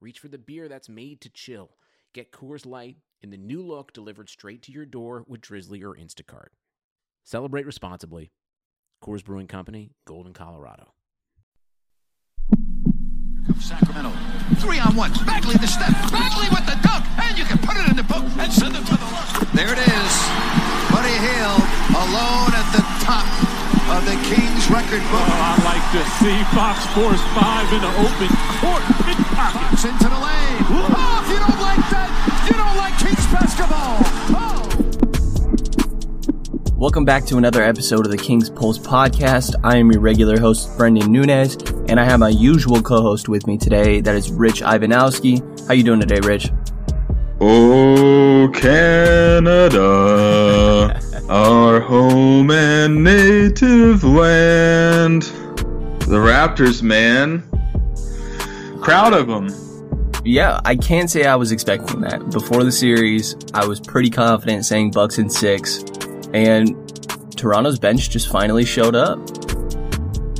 reach for the beer that's made to chill. Get Coors Light in the new look delivered straight to your door with Drizzly or Instacart. Celebrate responsibly. Coors Brewing Company, Golden, Colorado. Sacramento. Three on one. Bagley the step. Bagley with the dunk. And you can put it in the book and send it to the left. There it is. Buddy Hield alone at the top of the Kings record book. Oh, I like to see Fox Force 5 in the open court. Fox into the lane. Oh, if you don't like that, you don't like Kings basketball. Oh. Welcome back to another episode of the King's Pulse podcast. I am your regular host, Brendan Nunez, and I have my usual co-host with me today. That is Rich Ivanowski. How you doing today, Rich? Oh, Canada, our home and native land. The Raptors, man. Proud of them. Yeah, I can't say I was expecting that. Before the series, I was pretty confident saying Bucks in six, and Toronto's bench just finally showed up.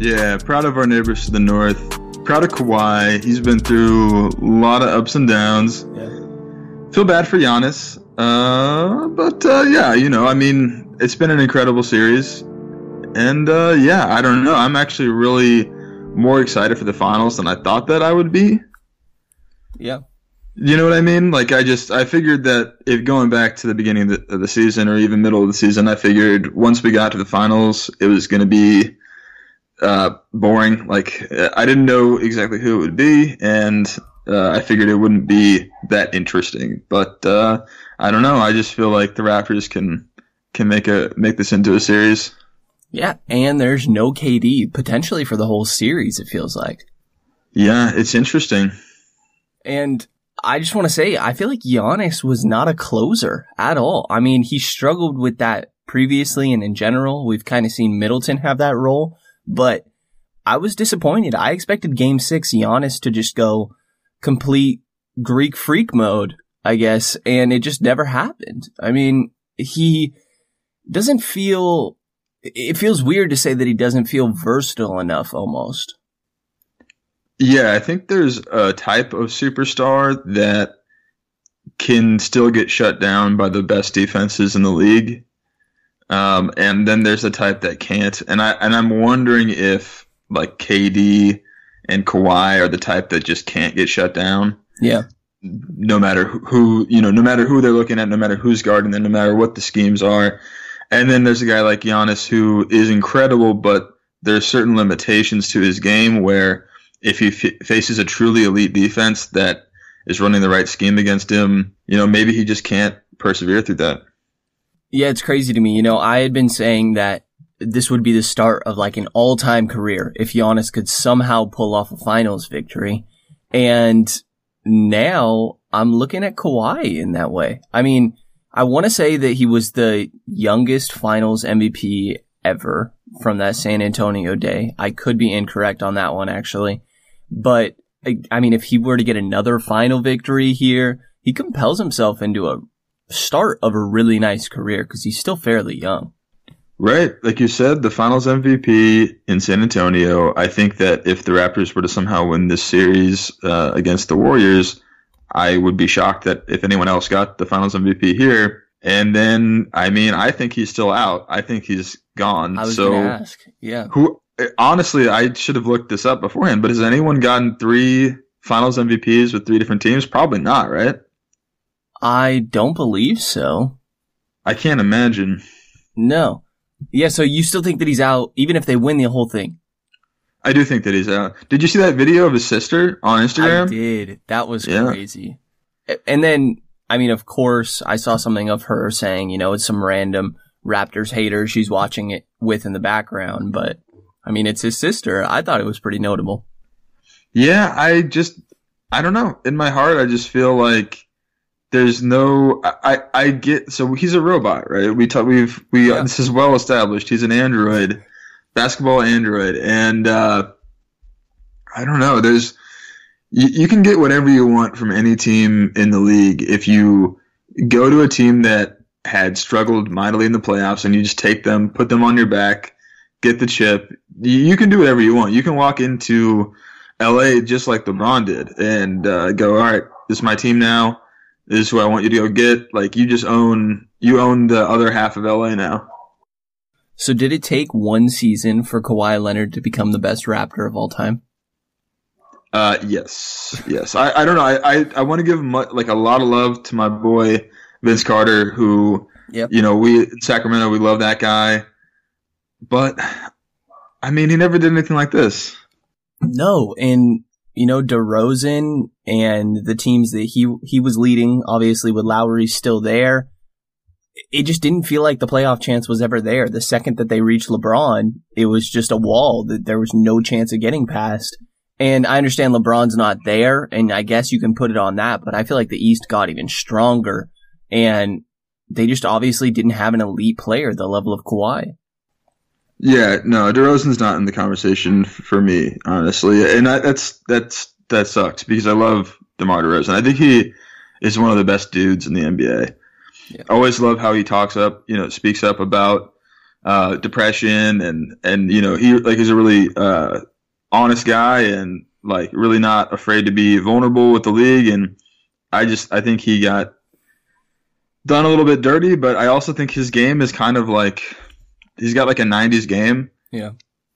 Yeah, proud of our neighbors to the north. Proud of Kawhi. He's been through a lot of ups and downs. Yeah. Feel bad for Giannis. Uh, but uh, yeah, you know, I mean, it's been an incredible series. And uh, yeah, I don't know. I'm actually really more excited for the finals than I thought that I would be. Yeah. You know what I mean? Like I just I figured that if going back to the beginning of the, of the season or even middle of the season, I figured once we got to the finals, it was going to be uh, boring. Like I didn't know exactly who it would be, and uh, I figured it wouldn't be that interesting. But uh, I don't know. I just feel like the Raptors can can make a make this into a series. Yeah, and there's no KD potentially for the whole series. It feels like. Yeah, it's interesting. And I just want to say, I feel like Giannis was not a closer at all. I mean, he struggled with that previously and in general. We've kind of seen Middleton have that role, but I was disappointed. I expected game six Giannis to just go complete Greek freak mode, I guess, and it just never happened. I mean, he doesn't feel, it feels weird to say that he doesn't feel versatile enough almost. Yeah, I think there's a type of superstar that can still get shut down by the best defenses in the league. Um, and then there's a type that can't. And I and I'm wondering if like KD and Kawhi are the type that just can't get shut down. Yeah. No matter who, you know, no matter who they're looking at, no matter who's guarding them, no matter what the schemes are. And then there's a guy like Giannis who is incredible, but there's certain limitations to his game where if he f- faces a truly elite defense that is running the right scheme against him, you know, maybe he just can't persevere through that. Yeah, it's crazy to me. You know, I had been saying that this would be the start of like an all-time career if Giannis could somehow pull off a finals victory. And now I'm looking at Kawhi in that way. I mean, I want to say that he was the youngest finals MVP ever from that San Antonio day. I could be incorrect on that one actually. But I mean, if he were to get another final victory here, he compels himself into a start of a really nice career because he's still fairly young. Right. Like you said, the finals MVP in San Antonio. I think that if the Raptors were to somehow win this series uh, against the Warriors, I would be shocked that if anyone else got the finals MVP here. And then, I mean, I think he's still out. I think he's gone. I was so going to ask. Yeah. who honestly i should have looked this up beforehand but has anyone gotten three finals mvps with three different teams probably not right I don't believe so. i can't imagine No. Yeah, so you still think that he's out even if they win the whole thing? i do think that he's out did you see that video of his sister on Instagram? I did. That was Yeah. crazy. And then, I mean, of course, I saw something of her saying, you know, it's some random Raptors hater she's watching it with in the background, but I mean, it's his sister. I thought it was pretty notable. yeah i just I don't know. In my heart, I just feel like there's no. I I get so he's a robot, right? We talk, we've we Yeah. this is well established. He's an android, basketball android, and uh, I don't know. There's you, you can get whatever you want from any team in the league if you go to a team that had struggled mightily in the playoffs and you just take them, put them on your back, get the chip. You, you can do whatever you want. You can walk into LA just like LeBron did and uh, go, all right, this is my team now. This is who I want you to go get. Like you just own you own the other half of LA now. So did it take one season for Kawhi Leonard to become the best Raptor of all time? Uh, yes, yes. I, I don't know. I, I, I want to give like a lot of love to my boy Vince Carter, who, Yep. you know, we in Sacramento, we love that guy, but I mean, he never did anything like this. No, and you know DeRozan and the teams that he he was leading, obviously with Lowry still there, it just didn't feel like the playoff chance was ever there. The second that they reached LeBron, it was just a wall that there was no chance of getting past. And I understand LeBron's not there, and I guess you can put it on that, but I feel like the East got even stronger, and they just obviously didn't have an elite player the level of Kawhi. Yeah, no, DeRozan's not in the conversation for me, honestly, and I, that's that's that sucks because I love DeMar DeRozan. I think he is one of the best dudes in the NBA. Yeah. I always love how he talks up, you know, speaks up about uh, depression and and you know he like he's a really uh, honest guy and like really not afraid to be vulnerable with the league. And I just I think he got done a little bit dirty, but I also think his game is kind of like he's got like a '90s game. Yeah.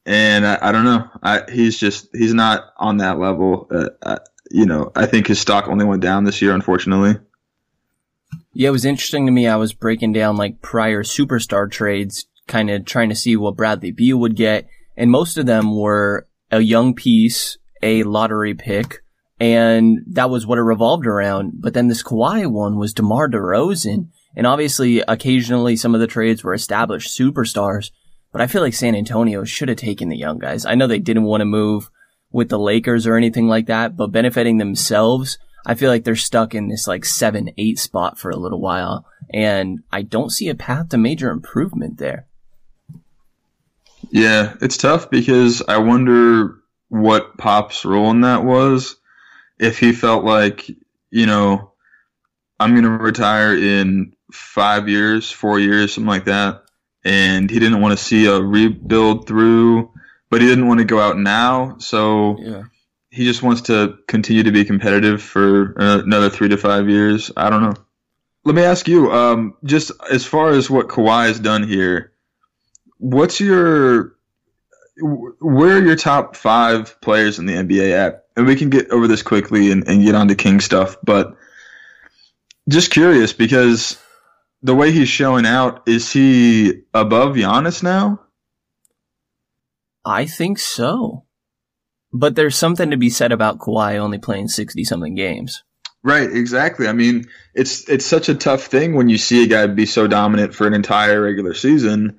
And I, I don't know. I he's just he's not on that level. Uh, uh, you know, I think his stock only went down this year, unfortunately. Yeah, it was interesting to me. I was breaking down like prior superstar trades, kind of trying to see what Bradley Beal would get, and most of them were a young piece, a lottery pick, and that was what it revolved around. But then this Kawhi one was DeMar DeRozan, and obviously occasionally some of the trades were established superstars, but I feel like San Antonio should have taken the young guys. I know they didn't want to move with the Lakers or anything like that, but benefiting themselves, I feel like they're stuck in this like seven, eight spot for a little while. And I don't see a path to major improvement there. Yeah, it's tough because I wonder what Pop's role in that was. If he felt like, you know, I'm going to retire in five years, four years, something like that. And he didn't want to see a rebuild through, but he didn't want to go out now. So Yeah. he just wants to continue to be competitive for another three to five years. I don't know. Let me ask you, um, just as far as what Kawhi has done here, what's your wh- where are your top five players in the NBA at? And we can get over this quickly and, and get on to King stuff, but just curious because the way he's showing out, is he above Giannis now? I think so. But there's something to be said about Kawhi only playing 60 something games. Right, exactly. I mean, it's it's such a tough thing when you see a guy be so dominant for an entire regular season,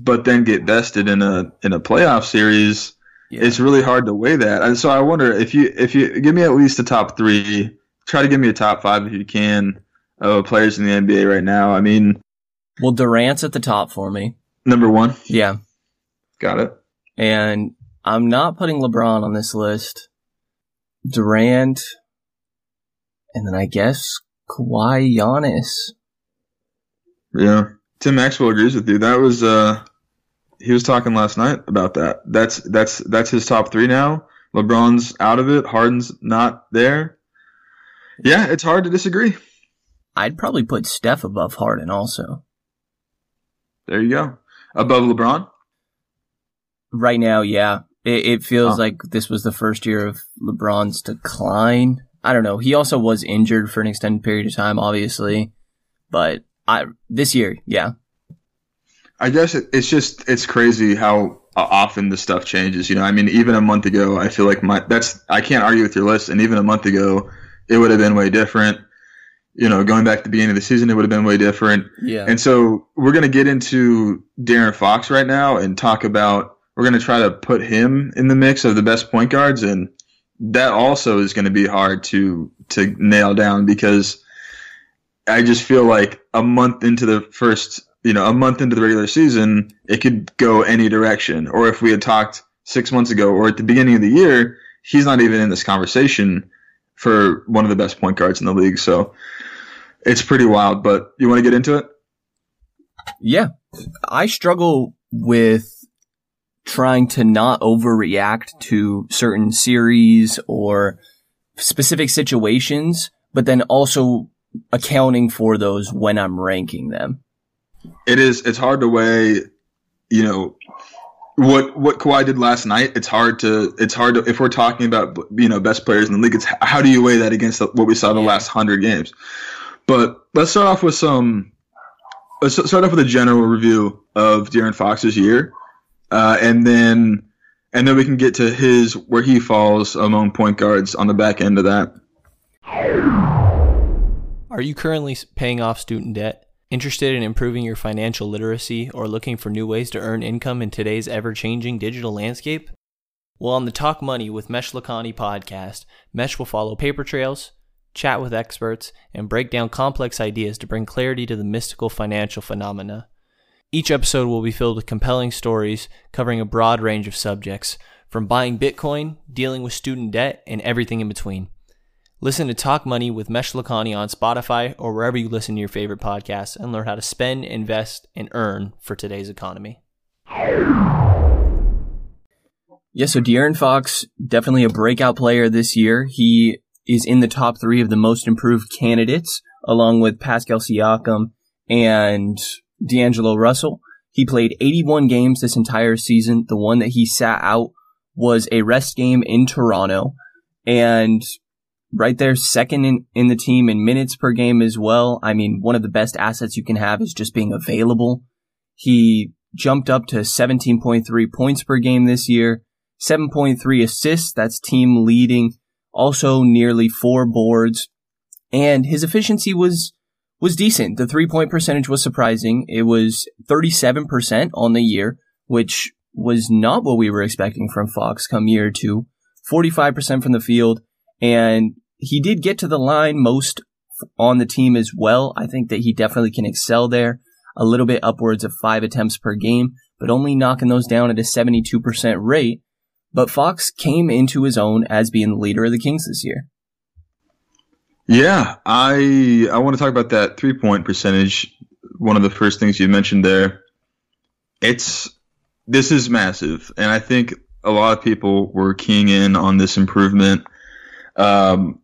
but then get vested in a in a playoff series. Yeah. It's really hard to weigh that. And so I wonder if you if you give me at least a top three, try to give me a top five if you can of players in the NBA right now. I mean, well, Durant's at the top for me. number one, Yeah. got it. And I'm not putting LeBron on this list. Durant. And then I guess Kawhi Giannis. Yeah, Tim Maxwell agrees with you. That was uh, he was talking last night about that. That's that's that's his top three now. LeBron's out of it. Harden's not there. Yeah, it's hard to disagree. I'd probably put Steph above Harden also. There you go. Above LeBron. Right now, yeah. It, it feels Oh. like this was the first year of LeBron's decline. I don't know. He also was injured for an extended period of time, obviously. But I this year, yeah. I guess it, it's just it's crazy how uh, often the stuff changes. You know, I mean, even a month ago, I feel like my that's I can't argue with your list. And even a month ago, it would have been way different. You know, going back to the beginning of the season, it would have been way different. Yeah. And so we're going to get into De'Aaron Fox right now and talk about, we're going to try to put him in the mix of the best point guards. And that also is going to be hard to to nail down because I just feel like a month into the first, you know, a month into the regular season, it could go any direction. Or if we had talked six months ago or at the beginning of the year, he's not even in this conversation for one of the best point guards in the league. So it's pretty wild. But you want to get into it? Yeah, I struggle with trying to not overreact to certain series or specific situations, but then also accounting for those when I'm ranking them. It is. It's hard to weigh. You know what what Kawhi did last night. It's hard to. It's hard to. If we're talking about you know best players in the league, it's how do you weigh that against the, what we saw the last hundred games? But let's start off with some. Let's start off with a general review of De'Aaron Fox's year, uh, and then and then we can get to his where he falls among point guards on the back end of that. Are you currently paying off student debt? Interested in improving your financial literacy or looking for new ways to earn income in today's ever changing digital landscape? Well, on the Talk Money with Mesh Lakhani podcast, Mesh will follow paper trails, chat with experts, and break down complex ideas to bring clarity to the mystical financial phenomena. Each episode will be filled with compelling stories covering a broad range of subjects, from buying Bitcoin, dealing with student debt, and everything in between. Listen to Talk Money with Mesh Lakhani on Spotify or wherever you listen to your favorite podcasts and learn how to spend, invest, and earn for today's economy. Yeah, so De'Aaron Fox, definitely a breakout player this year. He is in the top three of the most improved candidates, along with Pascal Siakam and D'Angelo Russell. He played 81 games this entire season. The one that he sat out was a rest game in Toronto. And right there, second in, in the team in minutes per game as well. I mean, one of the best assets you can have is just being available. He jumped up to 17.3 points per game this year, 7.3 assists. That's team leading. Also nearly four boards and his efficiency was, was decent. The three point percentage was surprising. It was 37% on the year, which was not what we were expecting from Fox come year two. 45% from the field and he did get to the line most on the team as well. I think that he definitely can excel there. A little bit upwards of five attempts per game, but only knocking those down at a 72% rate. But Fox came into his own as being the leader of the Kings this year. Yeah, I I want to talk about that three point percentage. One of the first things you mentioned there. It's this is massive, and I think a lot of people were keying in on this improvement um,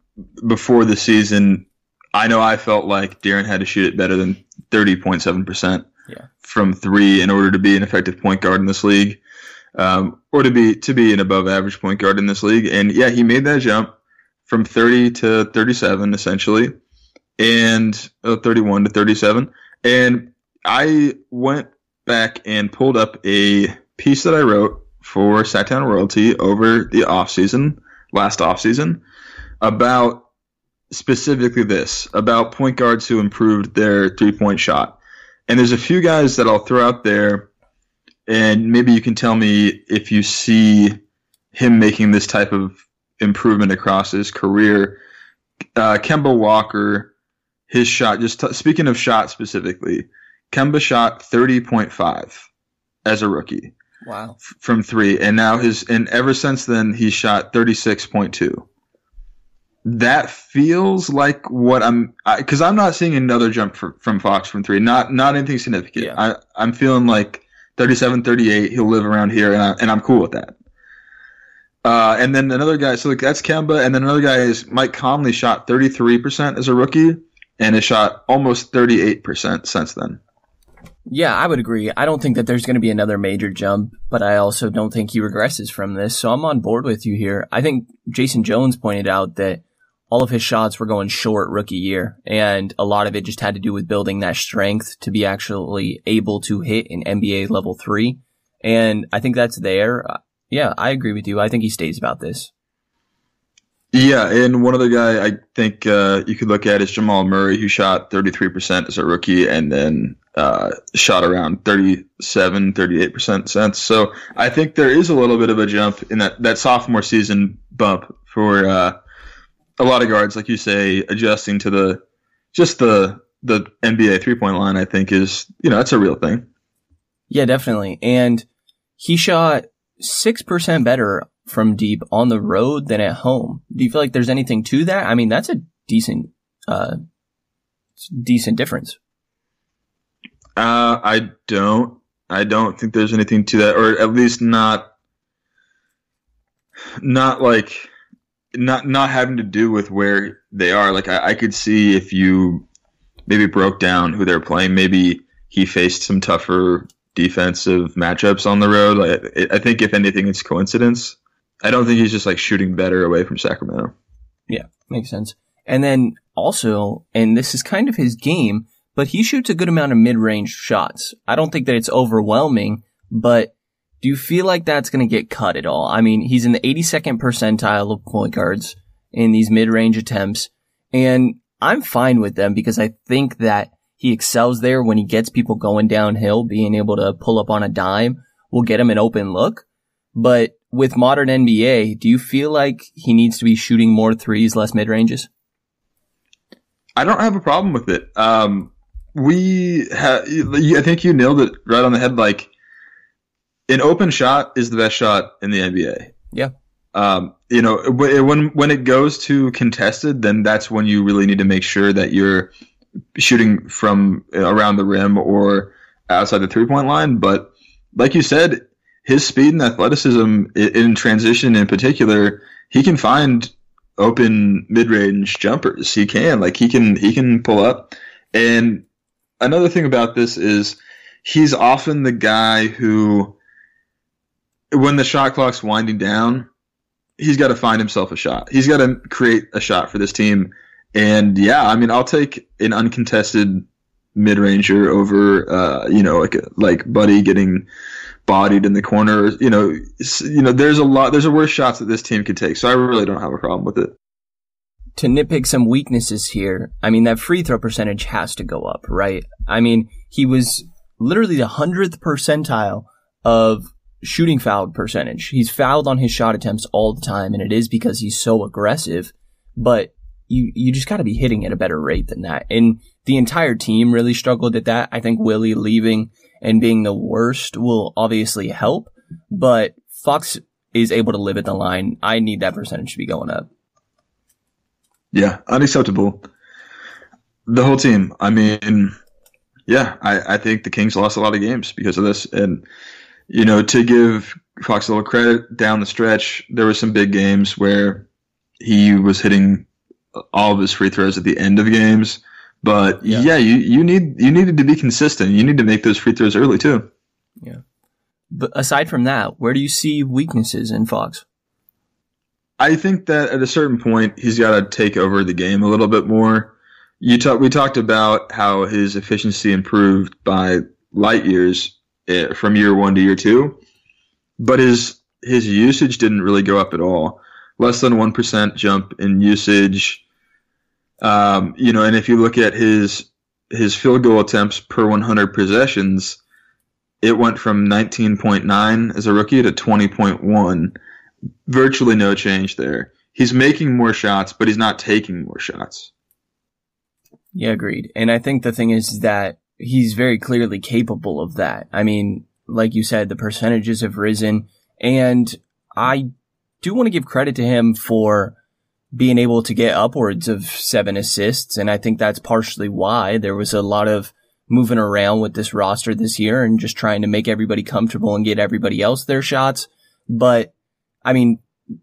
before the season, I know I felt like De'Aaron had to shoot it better than 30.7% Yeah. from three in order to be an effective point guard in this league, um, or to be to be an above average point guard in this league. And yeah, he made that jump from 30 to 37 essentially, and uh, 31 to 37. And I went back and pulled up a piece that I wrote for Sactown Royalty over the off season, last off season, about specifically this about point guards who improved their three point shot. And there's a few guys that I'll throw out there, and maybe you can tell me if you see him making this type of improvement across his career. Uh, Kemba Walker, his shot, just t- speaking of shot specifically, Kemba shot 30.5 as a rookie Wow. f- from three, and now his, and ever since then, he's shot 36.2 that feels like what I'm because I'm not seeing another jump for, from Fox from three. Not not anything significant. Yeah. I I'm feeling like 37, 38. He'll live around here, and I, and I'm cool with that. Uh, and then another guy, so like that's Kemba, and then another guy is Mike Conley shot 33% as a rookie, and has shot almost 38% since then. Yeah, I would agree. I don't think that there's going to be another major jump, but I also don't think he regresses from this. So I'm on board with you here. I think Jason Jones pointed out that all of his shots were going short rookie year, and a lot of it just had to do with building that strength to be actually able to hit an NBA level three. And I think that's there. Uh, Yeah, I agree with you. I think he stays about this. Yeah, and one other guy I think uh, you could look at is Jamal Murray, who shot 33% as a rookie and then uh, shot around 37, 38% since. So I think there is a little bit of a jump in that, that sophomore season bump for uh, a lot of guards, like you say, adjusting to the just the the NBA three point line. I think is you know that's a real thing. Yeah, definitely. And he shot six percent better from deep on the road than at home. Do you feel like there's anything to that? I mean, that's a decent, uh, decent difference. Uh, I don't. I don't think there's anything to that, or at least not, not like, not not having to do with where they are. Like I, I could see if you maybe broke down who they're playing, maybe he faced some tougher defensive matchups on the road. Like I think if anything, it's coincidence. I don't think he's just like shooting better away from Sacramento. Yeah, makes sense. And then also, and this is kind of his game, but he shoots a good amount of mid-range shots. I don't think that it's overwhelming, but do you feel like that's going to get cut at all? I mean, he's in the 82nd percentile of point guards in these mid-range attempts, and I'm fine with them because I think that he excels there when he gets people going downhill, being able to pull up on a dime will get him an open look. But with modern NBA, do you feel like he needs to be shooting more threes, less mid ranges? I don't have a problem with it. Um, we I think you nailed it right on the head. Like, an open shot is the best shot in the NBA. Yeah. Um, you know, when when it goes to contested, then that's when you really need to make sure that you're shooting from around the rim or outside the three point line. But like you said, his speed and athleticism in transition in particular, he can find open mid-range jumpers. He can like he can he can pull up. And another thing about this is he's often the guy who when the shot clock's winding down, he's got to find himself a shot. He's got to create a shot for this team. And yeah, I mean, I'll take an uncontested mid ranger over, uh, you know, like like Buddy getting bodied in the corner. You know, you know, there's a lot, there's a worse shots that this team could take. So I really don't have a problem with it. To nitpick some weaknesses here, I mean, that free throw percentage has to go up, right? I mean, he was literally the hundredth percentile of shooting foul percentage. He's fouled on his shot attempts all the time, and it is because he's so aggressive. But you you just got to be hitting at a better rate than that. And the entire team really struggled at that. I think Willie leaving and being the worst will obviously help, but Fox is able to live at the line. I need that percentage to be going up. Yeah, unacceptable. The whole team. I mean, yeah, I, I think the Kings lost a lot of games because of this. And, you know, to give Fox a little credit down the stretch, there were some big games where he was hitting all of his free throws at the end of games. But yeah. yeah, you, you need you needed to be consistent. You need to make those free throws early too. Yeah. But aside from that, where do you see weaknesses in Fox? I think that at a certain point he's got to take over the game a little bit more. You talk, we talked about how his efficiency improved by light years from year one to year two, but his his usage didn't really go up at all. Less than one percent jump in usage. Um, you know, and if you look at his his field goal attempts per 100 possessions, it went from 19.9 as a rookie to 20.1. Virtually no change there. He's making more shots, but he's not taking more shots. Yeah, agreed. And I think the thing is that he's very clearly capable of that. I mean, like you said, the percentages have risen, and I do want to give credit to him for being able to get upwards of seven assists. And I think that's partially why there was a lot of moving around with this roster this year and just trying to make everybody comfortable and get everybody else their shots. But I mean,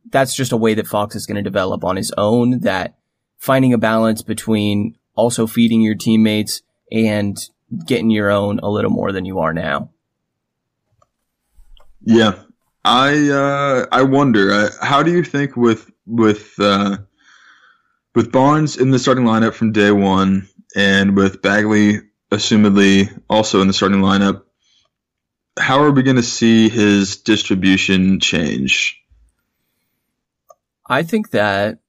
that's just a way that Fox is going to develop on his own that finding a balance between also feeding your teammates and getting your own a little more than you are now. Yeah. I uh, I wonder uh, how do you think with with uh, with Barnes in the starting lineup from day one, and with Bagley assumedly also in the starting lineup, how are we going to see his distribution change? I think that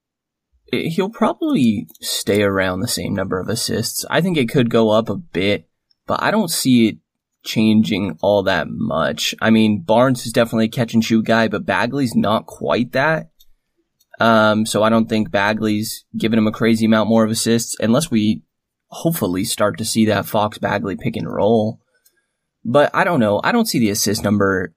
he'll probably stay around the same number of assists. I think it could go up a bit, but I don't see it changing all that much. I mean, Barnes is definitely a catch and shoot guy, but Bagley's not quite that. Um, so I don't think Bagley's giving him a crazy amount more of assists unless we hopefully start to see that Fox Bagley pick and roll. But I don't know. I don't see the assist number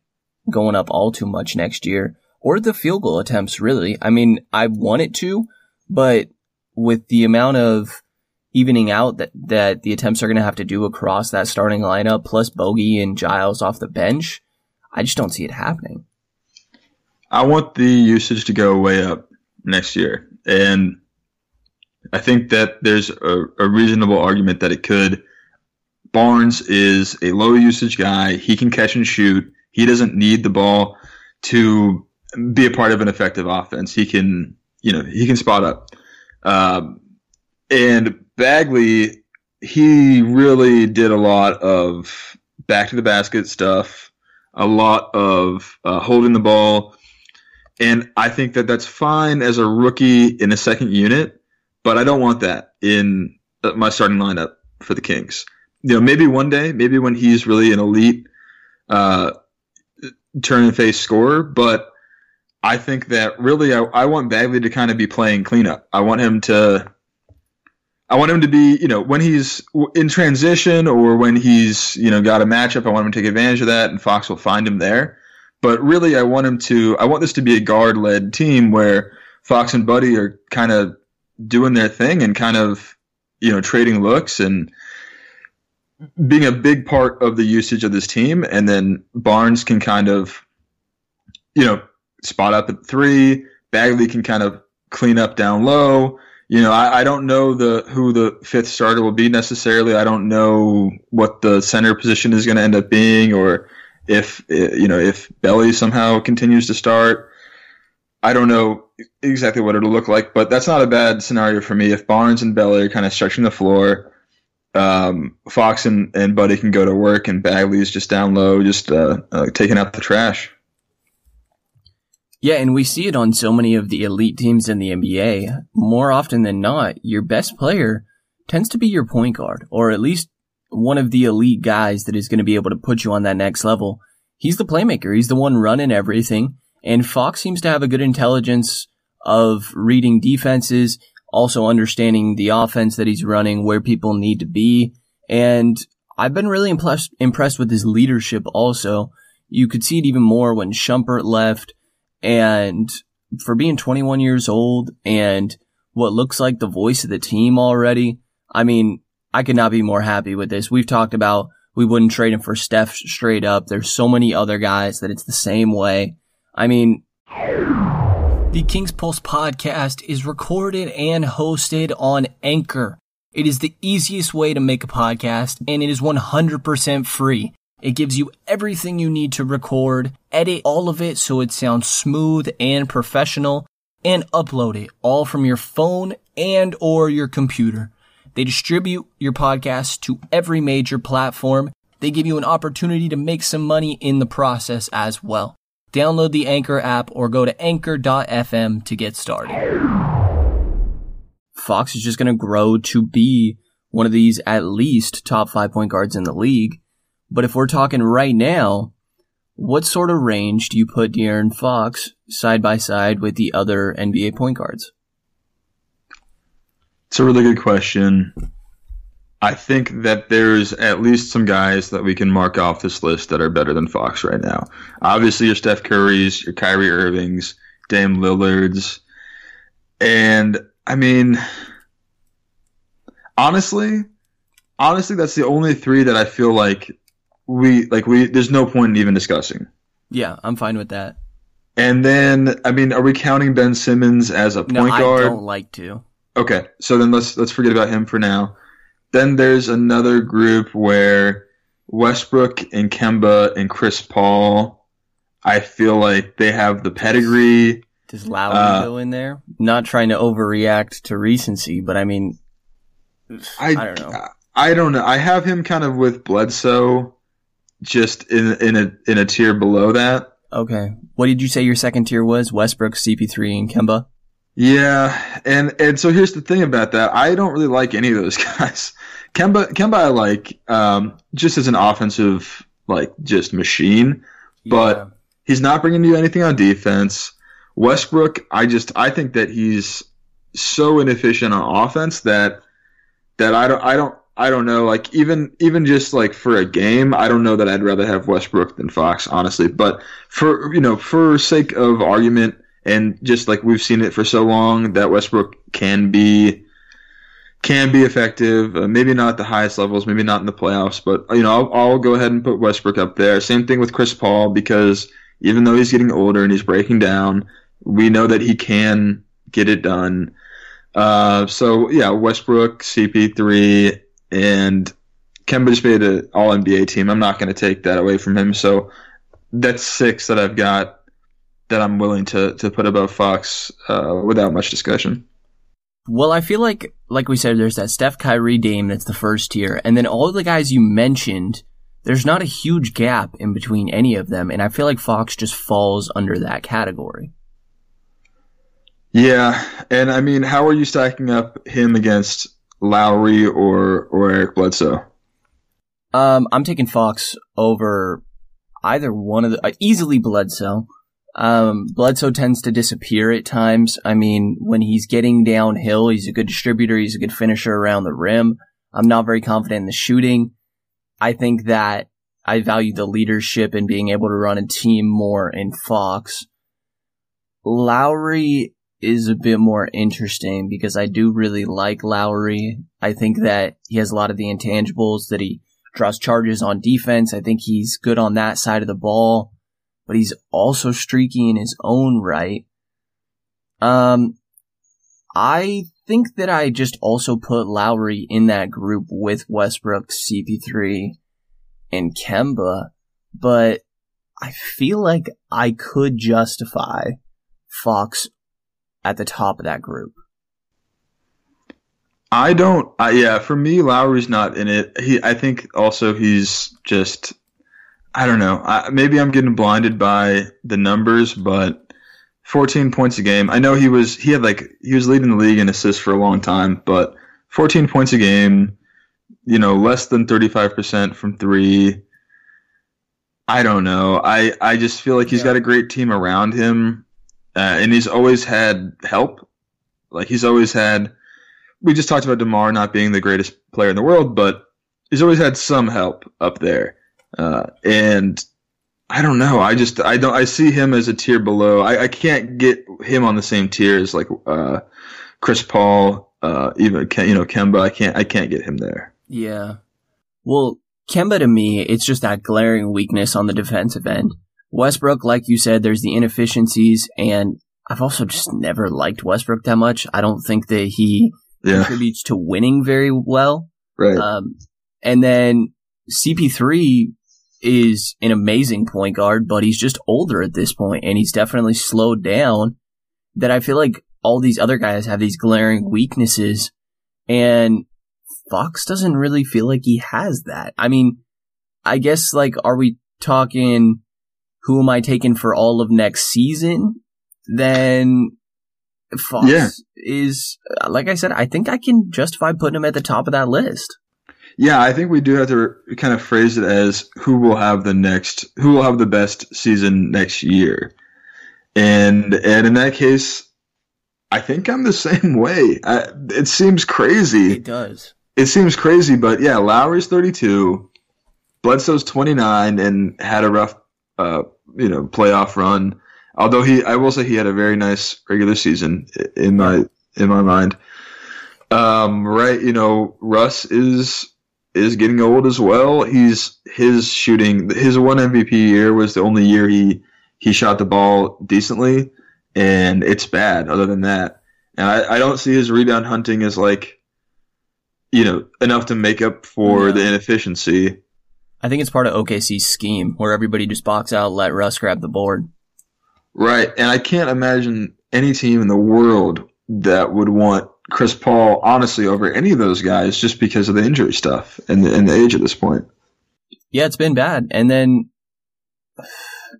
going up all too much next year or the field goal attempts really. I mean, I want it to, but with the amount of evening out that, that the attempts are going to have to do across that starting lineup plus Bogey and Giles off the bench, I just don't see it happening. I want the usage to go way up next year. And I think that there's a, a, reasonable argument that it could. Barnes is a low usage guy. He can catch and shoot. He doesn't need the ball to be a part of an effective offense. He can, you know, he can spot up. Um, and Bagley, he really did a lot of back to the basket stuff, a lot of uh, holding the ball. And I think that that's fine as a rookie in a second unit, but I don't want that in uh, my starting lineup for the Kings. You know, maybe one day, maybe when he's really an elite uh, turn and face scorer, but I think that really I, I want Bagley to kind of be playing cleanup. I want him to I want him to be, you know, when he's in transition or when he's, you know, got a matchup, I want him to take advantage of that and Fox will find him there. But really, I want him to, I want this to be a guard led team where Fox and Buddy are kind of doing their thing and kind of, you know, trading looks and being a big part of the usage of this team. And then Barnes can kind of, you know, spot up at three. Bagley can kind of clean up down low you know, I, I, don't know the who the fifth starter will be necessarily. I don't know what the center position is going to end up being, or if you know if Belly somehow continues to start. I don't know exactly what it'll look like, but that's not a bad scenario for me. If Barnes and Belly are kind of stretching the floor, um, Fox and, and Buddy can go to work, and Bagley's just down low, just uh, uh, taking out the trash. Yeah, and we see it on so many of the elite teams in the NBA. More often than not, your best player tends to be your point guard, or at least one of the elite guys that is going to be able to put you on that next level. He's the playmaker. He's the one running everything. And Fox seems to have a good intelligence of reading defenses, also understanding the offense that he's running, where people need to be. And I've been really impressed, impressed with his leadership also. You could see it even more when Shumpert left and for being 21 years old and what looks like the voice of the team already, I mean, I could not be more happy with this. We've talked about we wouldn't trade him for Steph straight up. There's so many other guys that it's the same way. I mean, the King's Pulse podcast is recorded and hosted on Anchor. It is the easiest way to make a podcast and it is 100% free. It gives you everything you need to record, edit all of it so it sounds smooth and professional, and upload it all from your phone and or your computer. They distribute your podcast to every major platform. They give you an opportunity to make some money in the process as well. Download the Anchor app or go to anchor.fm to get started. Fox is just going to grow to be one of these at least top five point guards in the league. But if we're talking right now, what sort of range do you put De'Aaron Fox side by side with the other NBA point guards? It's a really good question. I think that there's at least some guys that we can mark off this list that are better than Fox right now. Obviously, your Steph Curry's, your Kyrie Irving's, Dame Lillard's, and I mean, honestly, honestly, that's the only three that I feel like we like we there's no point in even discussing. Yeah, I'm fine with that. And then I mean, are we counting Ben Simmons as a point no, guard? I don't like to. Okay, so then let's let's forget about him for now. Then there's another group where Westbrook and Kemba and Chris Paul. I feel like they have the pedigree. Does Lowry uh, go in there? Not trying to overreact to recency, but I mean, I, I don't know. I don't know. I have him kind of with Bledsoe just in in a in a tier below that. Okay. What did you say your second tier was? Westbrook, CP3, and Kemba. Yeah, and and so here's the thing about that. I don't really like any of those guys. Kemba Kemba I like um, just as an offensive like just machine, but yeah. he's not bringing you anything on defense. Westbrook, I just I think that he's so inefficient on offense that that I don't I don't I don't know like even even just like for a game I don't know that I'd rather have Westbrook than Fox honestly. But for you know for sake of argument and just like we've seen it for so long that Westbrook can be can be effective uh, maybe not at the highest levels maybe not in the playoffs but you know I'll, I'll go ahead and put Westbrook up there. Same thing with Chris Paul because even though he's getting older and he's breaking down we know that he can get it done. Uh, so yeah, Westbrook, CP3, and Kemba just made an All NBA team. I'm not going to take that away from him. So that's six that I've got that I'm willing to to put above Fox uh, without much discussion. Well, I feel like, like we said, there's that Steph Kyrie Dame that's the first tier, and then all the guys you mentioned. There's not a huge gap in between any of them, and I feel like Fox just falls under that category. Yeah, and I mean, how are you stacking up him against Lowry or or Eric Bledsoe? Um, I'm taking Fox over either one of the uh, easily Bledsoe. Um, Bledsoe tends to disappear at times. I mean, when he's getting downhill, he's a good distributor. He's a good finisher around the rim. I'm not very confident in the shooting. I think that I value the leadership and being able to run a team more in Fox. Lowry is a bit more interesting because I do really like Lowry. I think that he has a lot of the intangibles that he draws charges on defense. I think he's good on that side of the ball, but he's also streaky in his own right. Um, I think that I just also put Lowry in that group with Westbrook, CP3, and Kemba, but I feel like I could justify Fox at the top of that group? I don't. Uh, yeah, for me, Lowry's not in it. He, I think, also he's just. I don't know. I, maybe I'm getting blinded by the numbers, but 14 points a game. I know he was. He had like he was leading the league in assists for a long time, but 14 points a game. You know, less than 35% from three. I don't know. I I just feel like he's yeah. got a great team around him uh, and he's always had help. Like he's always had. We just talked about Demar not being the greatest player in the world, but he's always had some help up there. Uh, and I don't know. I just I don't I see him as a tier below. I, I can't get him on the same tier as like uh, Chris Paul, uh, even you know Kemba. I can't I can't get him there. Yeah. Well, Kemba to me, it's just that glaring weakness on the defensive end. Westbrook, like you said, there's the inefficiencies, and I've also just never liked Westbrook that much. I don't think that he yeah. contributes to winning very well. Right. Um, and then CP3 is an amazing point guard, but he's just older at this point, and he's definitely slowed down. That I feel like all these other guys have these glaring weaknesses, and Fox doesn't really feel like he has that. I mean, I guess like, are we talking who am I taking for all of next season, then Fox yeah. is, like I said, I think I can justify putting him at the top of that list. Yeah, I think we do have to kind of phrase it as who will have the next, who will have the best season next year. And, and in that case, I think I'm the same way. I, it seems crazy. It does. It seems crazy, but yeah, Lowry's 32, Bledsoe's 29 and had a rough uh, you know playoff run. Although he, I will say he had a very nice regular season in my in my mind. Um, right, you know, Russ is is getting old as well. He's his shooting. His one MVP year was the only year he he shot the ball decently, and it's bad. Other than that, and I, I don't see his rebound hunting as like, you know, enough to make up for yeah. the inefficiency. I think it's part of OKC's scheme where everybody just box out, let Russ grab the board. Right, and I can't imagine any team in the world that would want Chris Paul honestly over any of those guys just because of the injury stuff and the, and the age at this point. Yeah, it's been bad, and then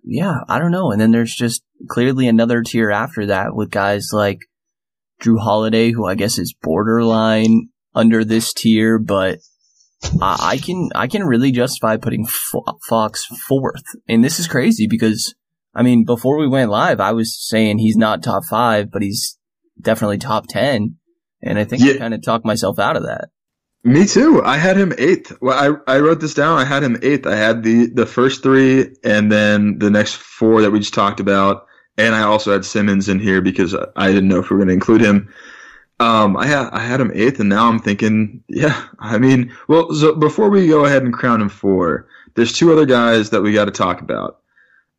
yeah, I don't know, and then there's just clearly another tier after that with guys like Jrue Holiday, who I guess is borderline under this tier, but I can I can really justify putting Fox fourth, and this is crazy because I mean, before we went live, I was saying he's not top five, but he's definitely top 10. And I think Yeah. I kind of talked myself out of that. Me too. I had him eighth. Well, I, I wrote this down. I had him eighth. I had the, the first three and then the next four that we just talked about. And I also had Simmons in here because I didn't know if we were going to include him. Um, I had, I had him eighth and now I'm thinking, yeah, I mean, well, so before we go ahead and crown him four, there's two other guys that we got to talk about.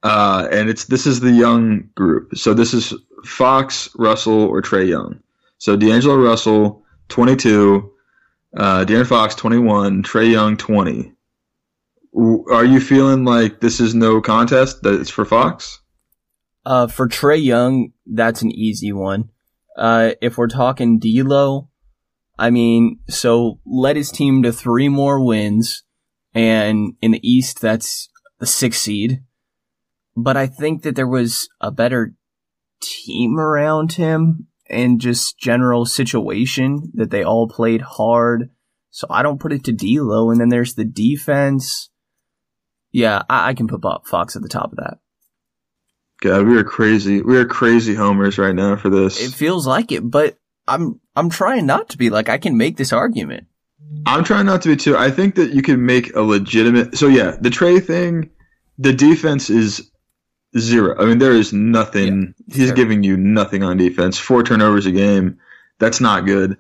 Uh, and it's, this is the young group. So this is Fox, Russell, or Trae Young. So D'Angelo Russell, 22, uh, Fox, 21, Trae Young, 20. W- Are you feeling like this is no contest, that it's for Fox? Uh, for Trae Young, that's an easy one. Uh, if we're talking D'Lo, I mean, so led his team to three more wins, and in the East, that's the sixth seed. But I think that there was a better team around him and just general situation that they all played hard. So I don't put it to D'Lo, and then there's the defense. Yeah, I, I can put Bob Fox at the top of that. God, we are crazy. We are crazy homers right now for this. It feels like it, but I'm I'm trying not to be like I can make this argument. I'm trying not to be too. I think that you can make a legitimate. So yeah, the Trae thing, the defense is zero. I mean, there is nothing. he's terrible. giving you nothing on defense. Four turnovers a game. That's not good.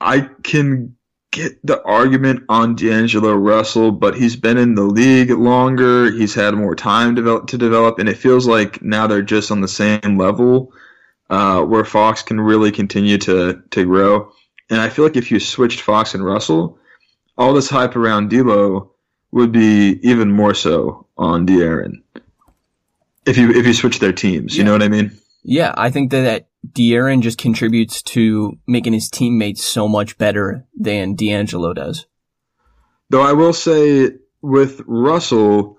I can get the argument on D'Angelo Russell, but he's been in the league longer. He's had more time develop, to develop, and it feels like now they're just on the same level uh, where Fox can really continue to to grow. And I feel like if you switched Fox and Russell, all this hype around D'Lo would be even more so on De'Aaron. If you if you switch their teams, you know what I mean? Yeah, I think that De'Aaron just contributes to making his teammates so much better than D'Angelo does. Though I will say with Russell,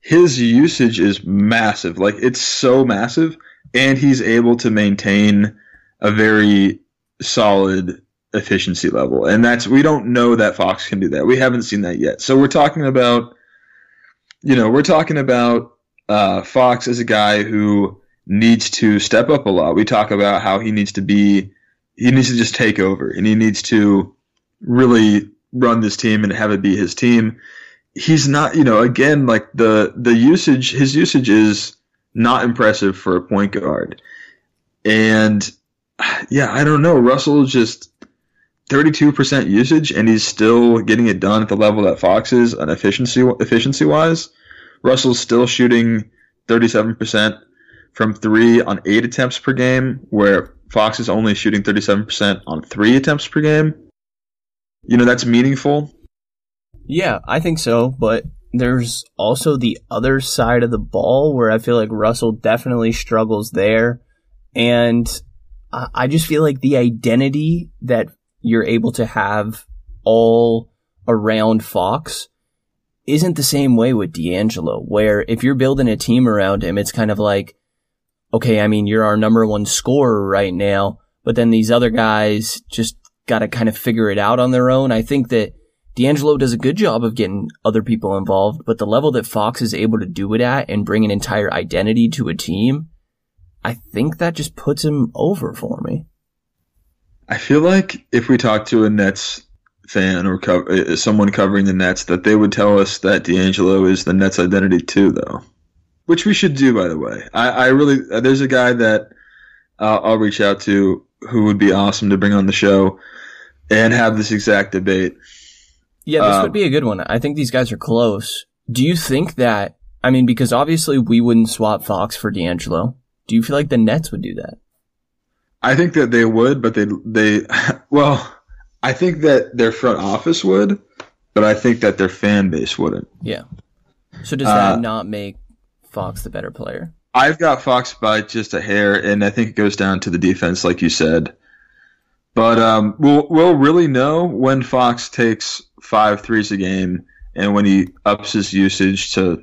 his usage is massive. Like it's so massive, and he's able to maintain a very solid efficiency level. And that's we don't know that Fox can do that. We haven't seen that yet. So we're talking about you know, we're talking about uh, Fox as a guy who needs to step up a lot. We talk about how he needs to be he needs to just take over and he needs to really run this team and have it be his team. He's not, you know, again, like the the usage, his usage is not impressive for a point guard. And yeah, I don't know. Russell just 32% usage and he's still getting it done at the level that Fox is on efficiency efficiency wise. Russell's still shooting 37% from 3 on 8 attempts per game where Fox is only shooting 37% on 3 attempts per game. You know, that's meaningful. Yeah, I think so, but there's also the other side of the ball where I feel like Russell definitely struggles there. And I just feel like the identity that you're able to have all around Fox isn't the same way with D'Angelo, where if you're building a team around him, it's kind of like, okay, I mean, you're our number one scorer right now, but then these other guys just got to kind of figure it out on their own. I think that D'Angelo does a good job of getting other people involved, but the level that Fox is able to do it at and bring an entire identity to a team, I think that just puts him over for me. I feel like if we talk to a Nets fan or co- uh, someone covering the Nets, that they would tell us that D'Angelo is the Nets' identity too, though. Which we should do, by the way. I, I really uh, there's a guy that uh, I'll reach out to who would be awesome to bring on the show and have this exact debate. Yeah, this Um, would be a good one. I think these guys are close. Do you think that, I mean, because obviously we wouldn't swap Fox for D'Angelo. Do you feel like the Nets would do that? I think that they would, but they they well, I think that their front office would, but I think that their fan base wouldn't. Yeah. So does Uh, that not make Fox the better player? I've got Fox by just a hair, and I think it goes down to the defense, like you said. But um, we'll we'll really know when Fox takes five threes a game and when he ups his usage to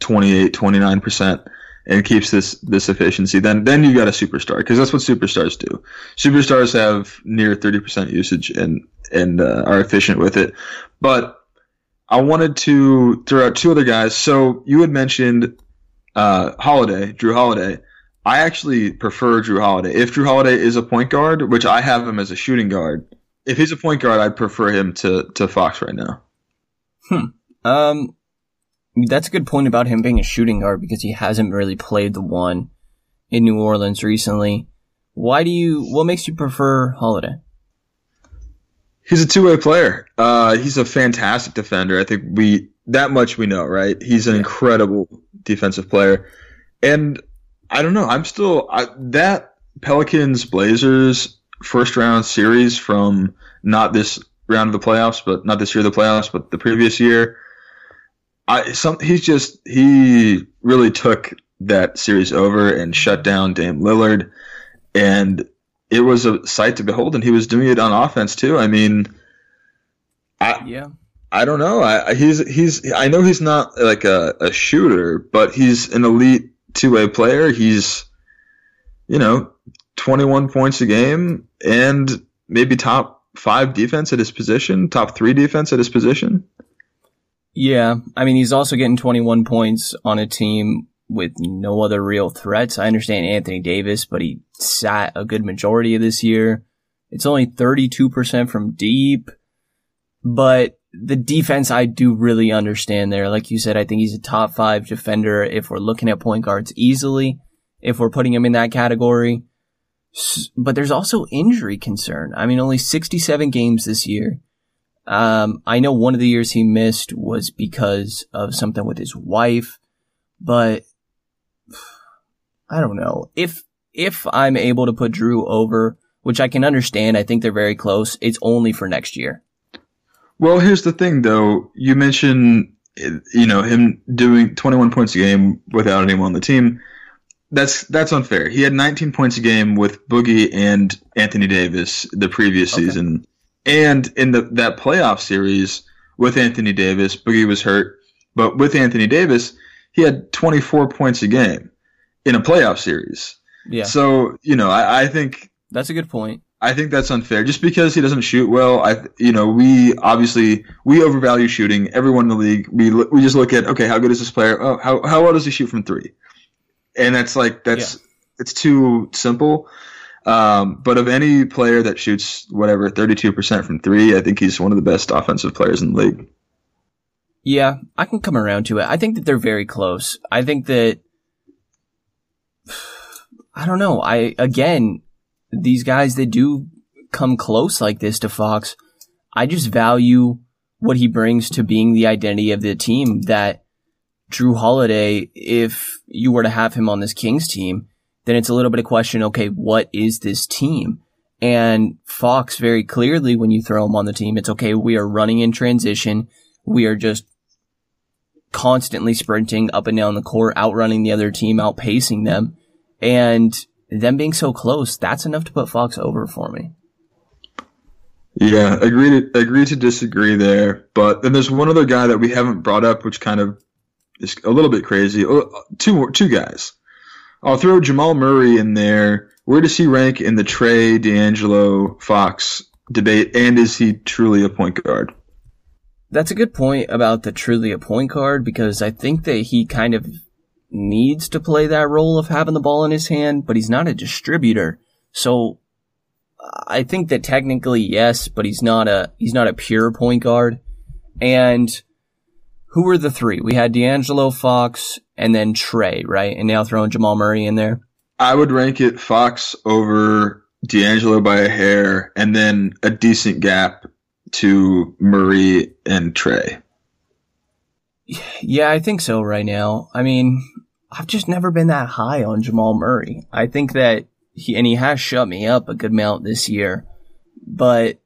28, 29 percent and keeps this this efficiency. Then then you got a superstar because that's what superstars do. Superstars have near thirty percent usage and and uh, are efficient with it. But I wanted to throw out two other guys. So you had mentioned uh, Holiday, Jrue Holiday. I actually prefer Jrue Holiday. If Jrue Holiday is a point guard, which I have him as a shooting guard, if he's a point guard, I'd prefer him to to Fox right now. Hmm. Um, that's a good point about him being a shooting guard because he hasn't really played the one in New Orleans recently. Why do you? What makes you prefer Holiday? He's a two way player. Uh, he's a fantastic defender. I think we that much we know, right? He's an incredible defensive player, and I don't know. I'm still I, that Pelicans Blazers first round series from not this round of the playoffs, but not this year of the playoffs, but the previous year. I some he's just he really took that series over and shut down Dame Lillard, and it was a sight to behold. And he was doing it on offense too. I mean, I Yeah. I don't know. I, he's he's I know he's not like a, a shooter, but he's an elite two way player. He's you know twenty one points a game and maybe top five defense at his position, top three defense at his position. Yeah, I mean, he's also getting 21 points on a team with no other real threats. I understand Anthony Davis, but he sat a good majority of this year. It's only 32% from deep, but the defense I do really understand there. Like you said, I think he's a top five defender if we're looking at point guards easily, if we're putting him in that category. But there's also injury concern. I mean, only 67 games this year. Um, I know one of the years he missed was because of something with his wife, but I don't know. If, if I'm able to put Jrue over, which I can understand, I think they're very close, it's only for next year. Well, here's the thing, though. You mentioned, you know, him doing 21 points a game without anyone on the team. That's that's unfair. He had 19 points a game with Boogie and Anthony Davis the previous Okay. season, and in the that playoff series with Anthony Davis, Boogie was hurt, but with Anthony Davis, he had 24 points a game in a playoff series. Yeah. So you know, I, I think That's a good point. I think that's unfair. Just because he doesn't shoot well, I you know we obviously we overvalue shooting. Everyone in the league, we we just look at okay, how good is this player? Oh, how how well does he shoot from three? And that's like that's it's too simple. Um, but of any player that shoots whatever thirty two percent from three, I think he's one of the best offensive players in the league. Yeah, I can come around to it. I think that they're very close. I think that I don't know. I again, these guys that do come close like this to Fox, I just value what he brings to being the identity of the team that Jrue Holiday, if you were to have him on this Kings team, then it's a little bit of question, okay, what is this team? And Fox very clearly, when you throw him on the team, it's okay, we are running in transition. We are just constantly sprinting up and down the court, outrunning the other team, outpacing them. And them being so close, that's enough to put Fox over for me. Yeah, agree to agree to disagree there. But then there's one other guy that we haven't brought up, which kind of is a little bit crazy. Oh, Two two guys. I'll throw Jamal Murray in there. Where does he rank in the Trae D'Angelo Fox debate? And is he truly a point guard? That's a good point about the truly a point guard because I think that he kind of needs to play that role of having the ball in his hand, but he's not a distributor. So I think that technically yes, but he's not a he's not a pure point guard. And who were the three? We had D'Angelo Fox and then Trae, right? And now throwing Jamal Murray in there. I would rank it Fox over D'Angelo by a hair, and then a decent gap to Murray and Trae. Yeah, I think so right now. I mean, I've just never been that high on Jamal Murray. I think that he, and he has shut me up a good amount this year, but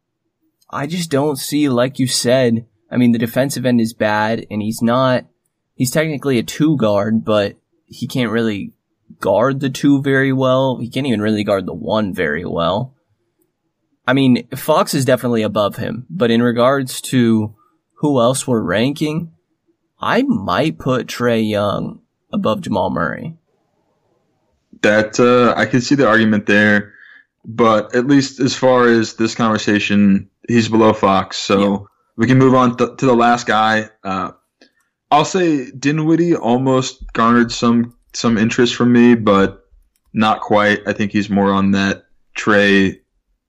I just don't see, like you said, I mean, the defensive end is bad and he's not, he's technically a two guard, but he can't really guard the two very well. He can't even really guard the one very well. I mean, Fox is definitely above him, but in regards to who else we're ranking, I might put Trae Young above Jamal Murray. That uh, I can see the argument there, but at least as far as this conversation, he's below Fox. So Yeah. we can move on th- to the last guy. Uh, I'll say Dinwiddie almost garnered some some interest from me, but not quite. I think he's more on that Trae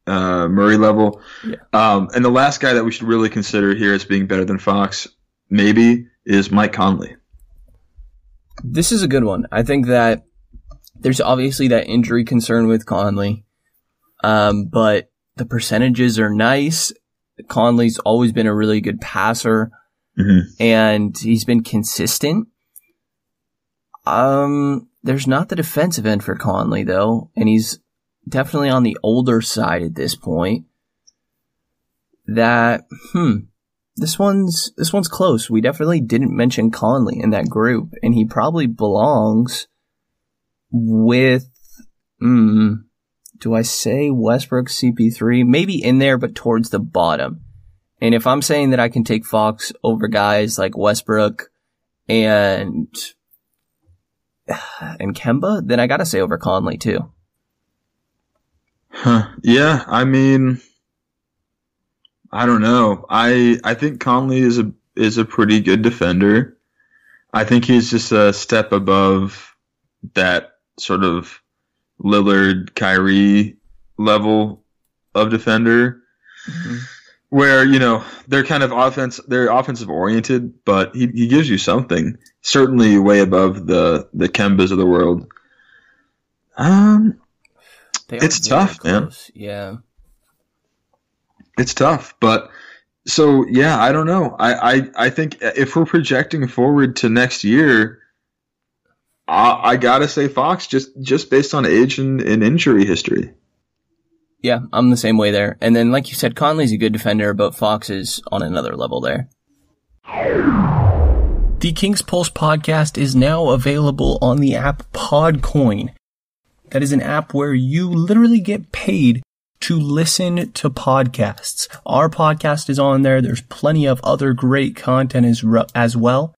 uh, Murray level. Yeah. Um, and the last guy that we should really consider here as being better than Fox, maybe, is Mike Conley. This is a good one. I think that there's obviously that injury concern with Conley, um, but the percentages are nice. Conley's always been a really good passer, Mhm. and he's been consistent. Um, there's not the defensive end for Conley though, and he's definitely on the older side at this point. That hmm, this one's this one's close. We definitely didn't mention Conley in that group, and he probably belongs with. Hmm, do I say Westbrook, CP3? Maybe in there, but towards the bottom. And if I'm saying that I can take Fox over guys like Westbrook and and Kemba, then I gotta say over Conley too. Huh. Yeah, I mean, I don't know. I I think Conley is a is a pretty good defender. I think he's just a step above that sort of Lillard, Kyrie level of defender, where you know they're kind of offense they're offensive oriented, but he, he gives you something. Certainly way above the the Kembas of the world. Um, It's very tough, man. Yeah. It's tough, but so yeah, I don't know. I, I, I think if we're projecting forward to next year, I, I gotta say Fox just just based on age and, and injury history. Yeah, I'm the same way there. And then, like you said, Conley's a good defender, but Fox is on another level there. The King's Pulse podcast is now available on the app Podcoin. That is an app where you literally get paid to listen to podcasts. Our podcast is on there. There's plenty of other great content as, as well.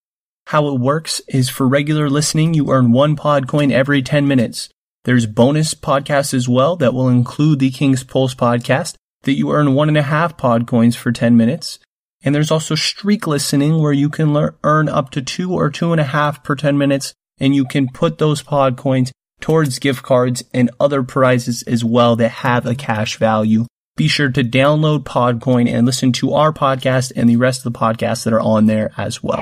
How it works is for regular listening, you earn one Podcoin every 10 minutes. There's bonus podcasts as well that will include the King's Pulse podcast that you earn one and a half pod coins for 10 minutes. And there's also streak listening where you can lear- earn up to two or two and a half per 10 minutes and you can put those pod coins towards gift cards and other prizes as well that have a cash value. Be sure to download Podcoin and listen to our podcast and the rest of the podcasts that are on there as well.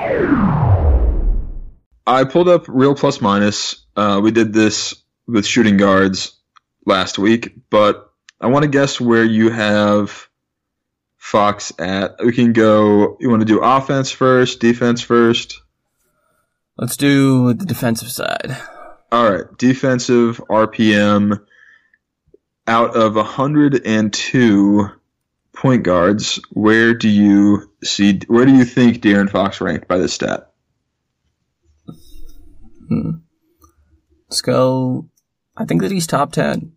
I pulled up Real Plus Minus. Uh, we did this with shooting guards last week, but I want to guess where you have Fox at. We can go. You want to do offense first, defense first? Let's do the defensive side. All right, defensive RPM out of 102 point guards, where do you see where do you think De'Aaron Fox ranked by this stat? Hmm. Let's go. I think that he's top 10.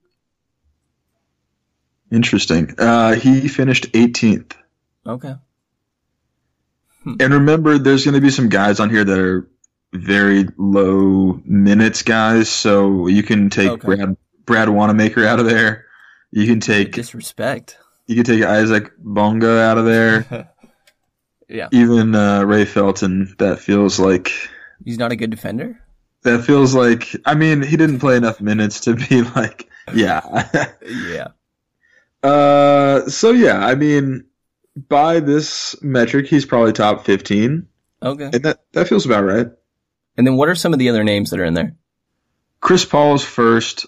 Interesting. Uh, he finished 18th. Okay. And remember, there's going to be some guys on here that are very low minutes guys, so you can take Okay. Brad Brad Wanamaker out of there. You can take Disrespect. you can take Isaac Bonga out of there. Yeah. Even uh, Ray Felton. That feels like He's not a good defender? that feels like. I mean, he didn't play enough minutes to be like, yeah. Yeah. uh, so yeah, I mean, by this metric, he's probably top 15, Okay. and that that feels about right. And then what are some of the other names that are in there? Chris Paul's first.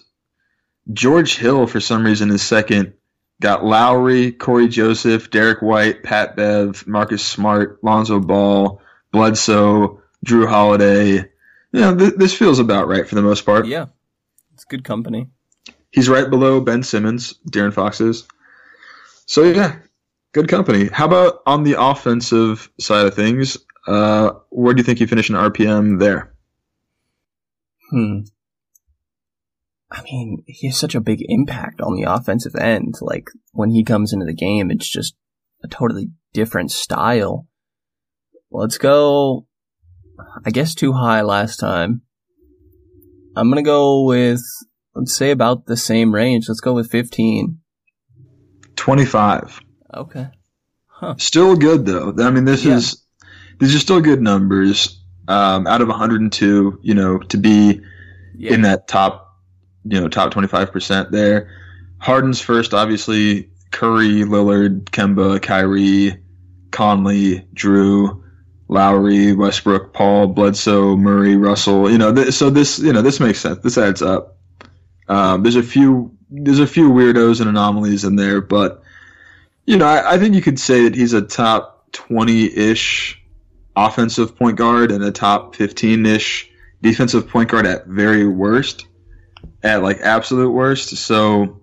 George Hill, for some reason, is second. Got Lowry, Cory Joseph, Derrick White, Pat Bev, Marcus Smart, Lonzo Ball, Bledsoe, Jrue Holiday. Yeah, th- this feels about right for the most part. Yeah. It's good company. He's right below Ben Simmons, De'Aaron Fox is. So yeah, good company. How about on the offensive side of things? Uh, where do you think he finished in RPM there? Hmm. I mean, he has such a big impact on the offensive end. Like, when he comes into the game, it's just a totally different style. Let's go, I guess too high last time. I'm gonna go with, let's say about the same range. Let's go with 15. 25. Okay. Still good though. I mean, this Yeah. is these are still good numbers. um, out of 102. You know, to be Yeah. in that top, you know, top 25 percent there. Harden's first, obviously. Curry, Lillard, Kemba, Kyrie, Conley, Jrue, Lowry, Westbrook, Paul, Bledsoe, Murray, Russell. You know, th- so this, you know, this makes sense. This adds up. Um, there's a few, there's a few weirdos and anomalies in there, but you know, I, I think you could say that he's a top 20-ish offensive point guard and a top 15-ish defensive point guard at very worst, at like absolute worst. So,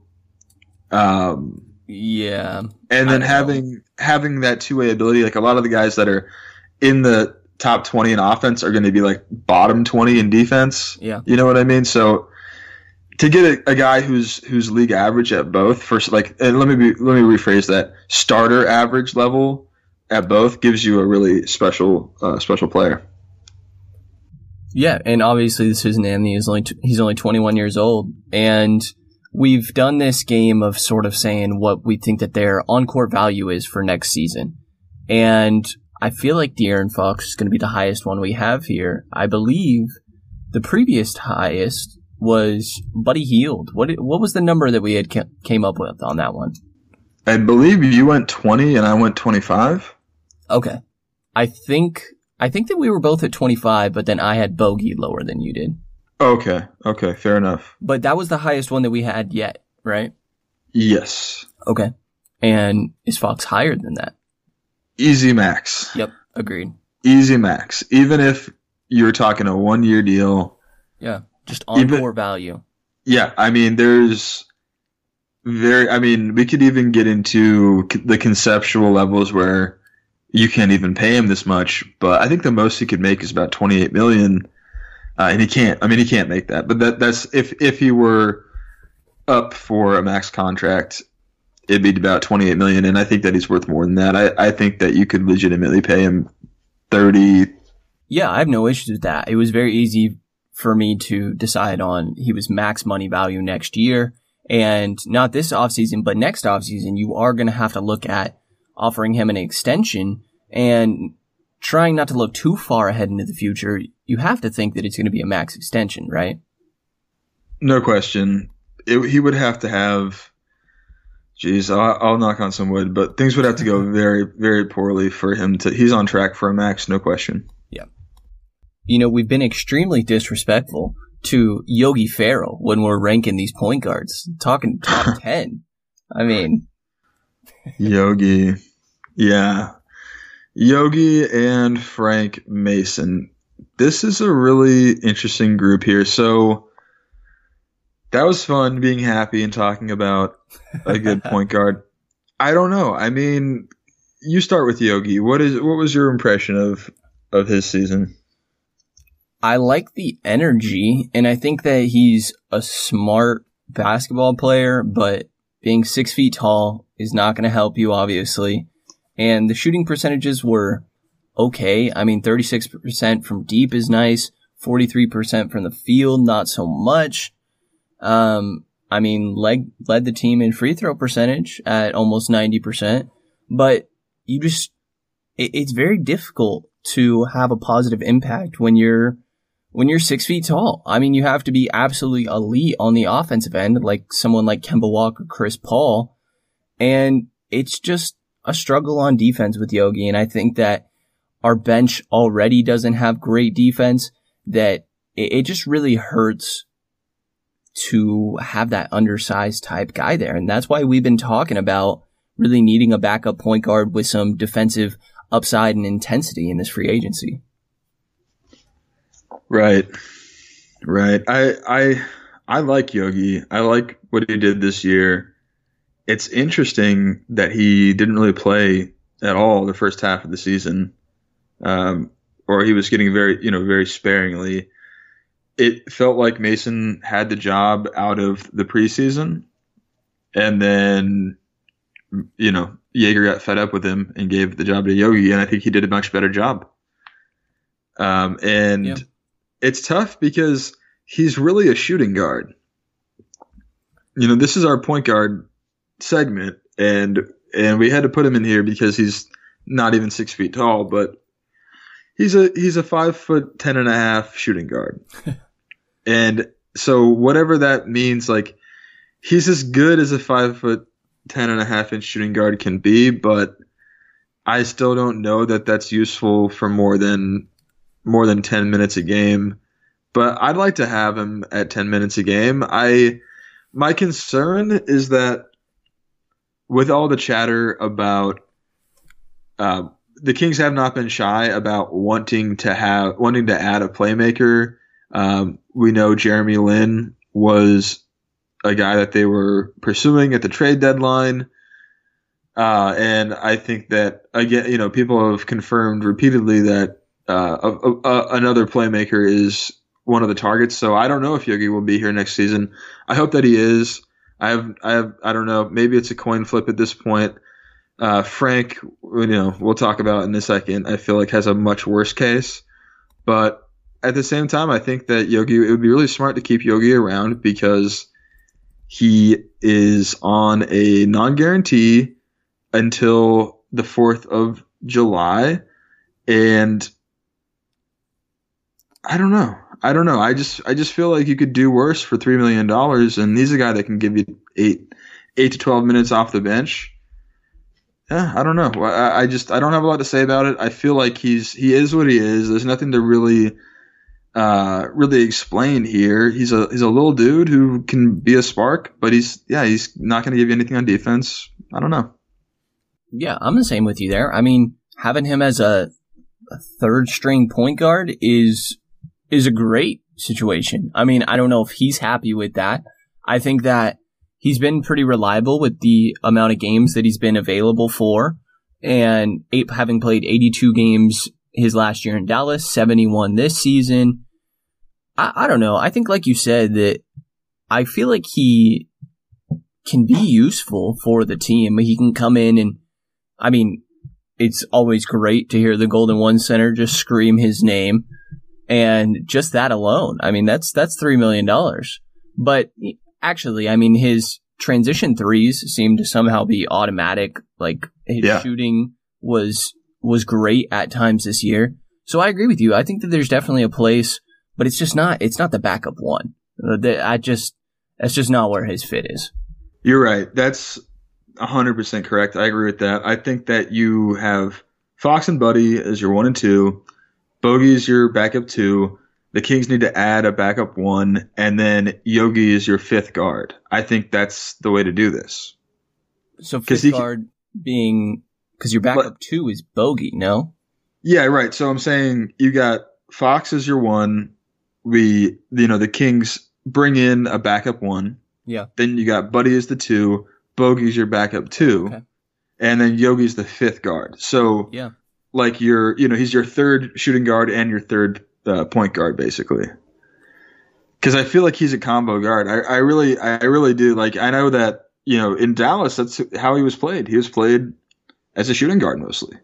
um, Yeah. and then know. having having that two way ability, like a lot of the guys that are in the top twenty in offense are going to be like bottom twenty in defense. Yeah. You know what I mean? So to get a, a guy who's who's league average at both, first like, and let me be, let me rephrase that: starter average level at both gives you a really special uh, special player. Yeah, and obviously this isn't Anthony. He's only t- he's only 21 years old, and we've done this game of sort of saying what we think that their on-court value is for next season, and I feel like De'Aaron Fox is going to be the highest one we have here. I believe the previous highest was Buddy Hield. What what was the number that we had ca- came up with on that one? I believe you went twenty and I went twenty five. Okay, I think I think that we were both at 25, but then I had Bogey lower than you did. Okay, okay, fair enough. But that was the highest one that we had yet, right? Yes, Okay. And is Fox higher than that? easy max. Yep. Agreed. easy max. Even if you're talking a one year deal, Yeah. Just Even- on-court value. yeah, I mean, there's very, I mean, we could even get into the conceptual levels where you can't even pay him this much, but I think the most he could make is about 28 million. Uh, and he can't, I mean, he can't make that, but that, that's if, if he were up for a max contract, it'd be about 28 million. And I think that he's worth more than that. I, I think that you could legitimately pay him 30, Yeah, I have no issues with that. It was very easy for me to decide on he was max money value next year. And not this offseason, but next offseason, you are going to have to look at offering him an extension and trying not to look too far ahead into the future. You have to think that it's going to be a max extension, right? No question. It, he would have to have. Geez, I'll, I'll knock on some wood, but things would have to go very, very poorly for him to. He's on track for a max, no question. Yeah. You know, we've been extremely disrespectful to Yogi Ferrell when we're ranking these point guards, talking top 10. I mean, Yogi, yeah, Yogi and Frank Mason. This is a really interesting group here. So that was fun being happy and talking about a good point guard. I don't know. I mean, you start with Yogi. What is what was your impression of of his season? I like the energy and I think that he's a smart basketball player, but being six feet tall is not going to help you, obviously. And the shooting percentages were okay. I mean, 36% from deep is nice. 43% from the field, not so much. Um, I mean, leg, led the team in free throw percentage at almost 90%, but you just, it, it's very difficult to have a positive impact when you're, when you're six feet tall. I mean, you have to be absolutely elite on the offensive end, like someone like Kemba Walker, Chris Paul. And it's just a struggle on defense with Yogi. And I think that our bench already doesn't have great defense that it, it just really hurts to have that undersized type guy there. And that's why we've been talking about really needing a backup point guard with some defensive upside and intensity in this free agency. Right. Right. I I I like Yogi. I like what he did this year. It's interesting that he didn't really play at all the first half of the season. Um, or he was getting very, you know, very sparingly. It felt like Mason had the job out of the preseason. And then, you know, Joerger got fed up with him and gave the job to Yogi. And I think he did a much better job. Um, and Yeah. it's tough because he's really a shooting guard. You know, this is our point guard segment, and and we had to put him in here because he's not even six feet tall, but he's a he's a five foot ten and a half shooting guard, and so whatever that means, like he's as good as a five foot ten and a half inch shooting guard can be, but I still don't know that that's useful for more than more than ten minutes a game. But I'd like to have him at ten minutes a game. I my concern is that with all the chatter about uh, the Kings have not been shy about wanting to have wanting to add a playmaker. Um, we know Jeremy Lin was a guy that they were pursuing at the trade deadline. Uh, and I think that again, you know, people have confirmed repeatedly that uh, a, a, another playmaker is one of the targets. So I don't know if Yogi will be here next season. I hope that he is. I have, I have, I don't know. Maybe it's a coin flip at this point. Uh, Frank, you know, we'll talk about in a second. I feel like has a much worse case, but at the same time, I think that Yogi it would be really smart to keep Yogi around because he is on a non-guarantee until the fourth of July, and I don't know. I don't know. I just I just feel like you could do worse for three million dollars, and he's a guy that can give you eight eight to twelve minutes off the bench. Yeah, I don't know. I, I just I don't have a lot to say about it. I feel like he's he is what he is. There's nothing to really uh, really explain here. He's a he's a little dude who can be a spark, but he's yeah he's not going to give you anything on defense. I don't know. Yeah, I'm the same with you there. I mean, having him as a, a third string point guard is is a great situation. I mean, I don't know if he's happy with that. I think that he's been pretty reliable with the amount of games that he's been available for. And eight, having played 82 games his last year in Dallas, 71 this season. I, I don't know. I think, like you said, that I feel like he can be useful for the team. He can come in and, I mean, it's always great to hear the Golden One Center just scream his name. And just that alone, I mean, that's, that's $3 million. But actually, I mean, his transition threes seem to somehow be automatic. Like his yeah. shooting was, was great at times this year. So I agree with you. I think that there's definitely a place, but it's just not, it's not the backup one. Uh, I just, that's just not where his fit is. You're right. That's 100% correct. I agree with that. I think that you have Fox and Buddy as your one and two. Bogey's your backup two. The Kings need to add a backup one, and then Yogi is your fifth guard. I think that's the way to do this. So fifth guard being because your backup but, two is Bogey, no? Yeah, right. So I'm saying you got Fox as your one. We, you know, the Kings bring in a backup one. Yeah. Then you got Buddy as the two. Bogey's your backup two. Okay. And then Yogi's the fifth guard. So yeah like your, you know, he's your third shooting guard and your third uh, point guard, basically. Because I feel like he's a combo guard. I, I really, I really do. Like, I know that you know in Dallas, that's how he was played. He was played as a shooting guard mostly.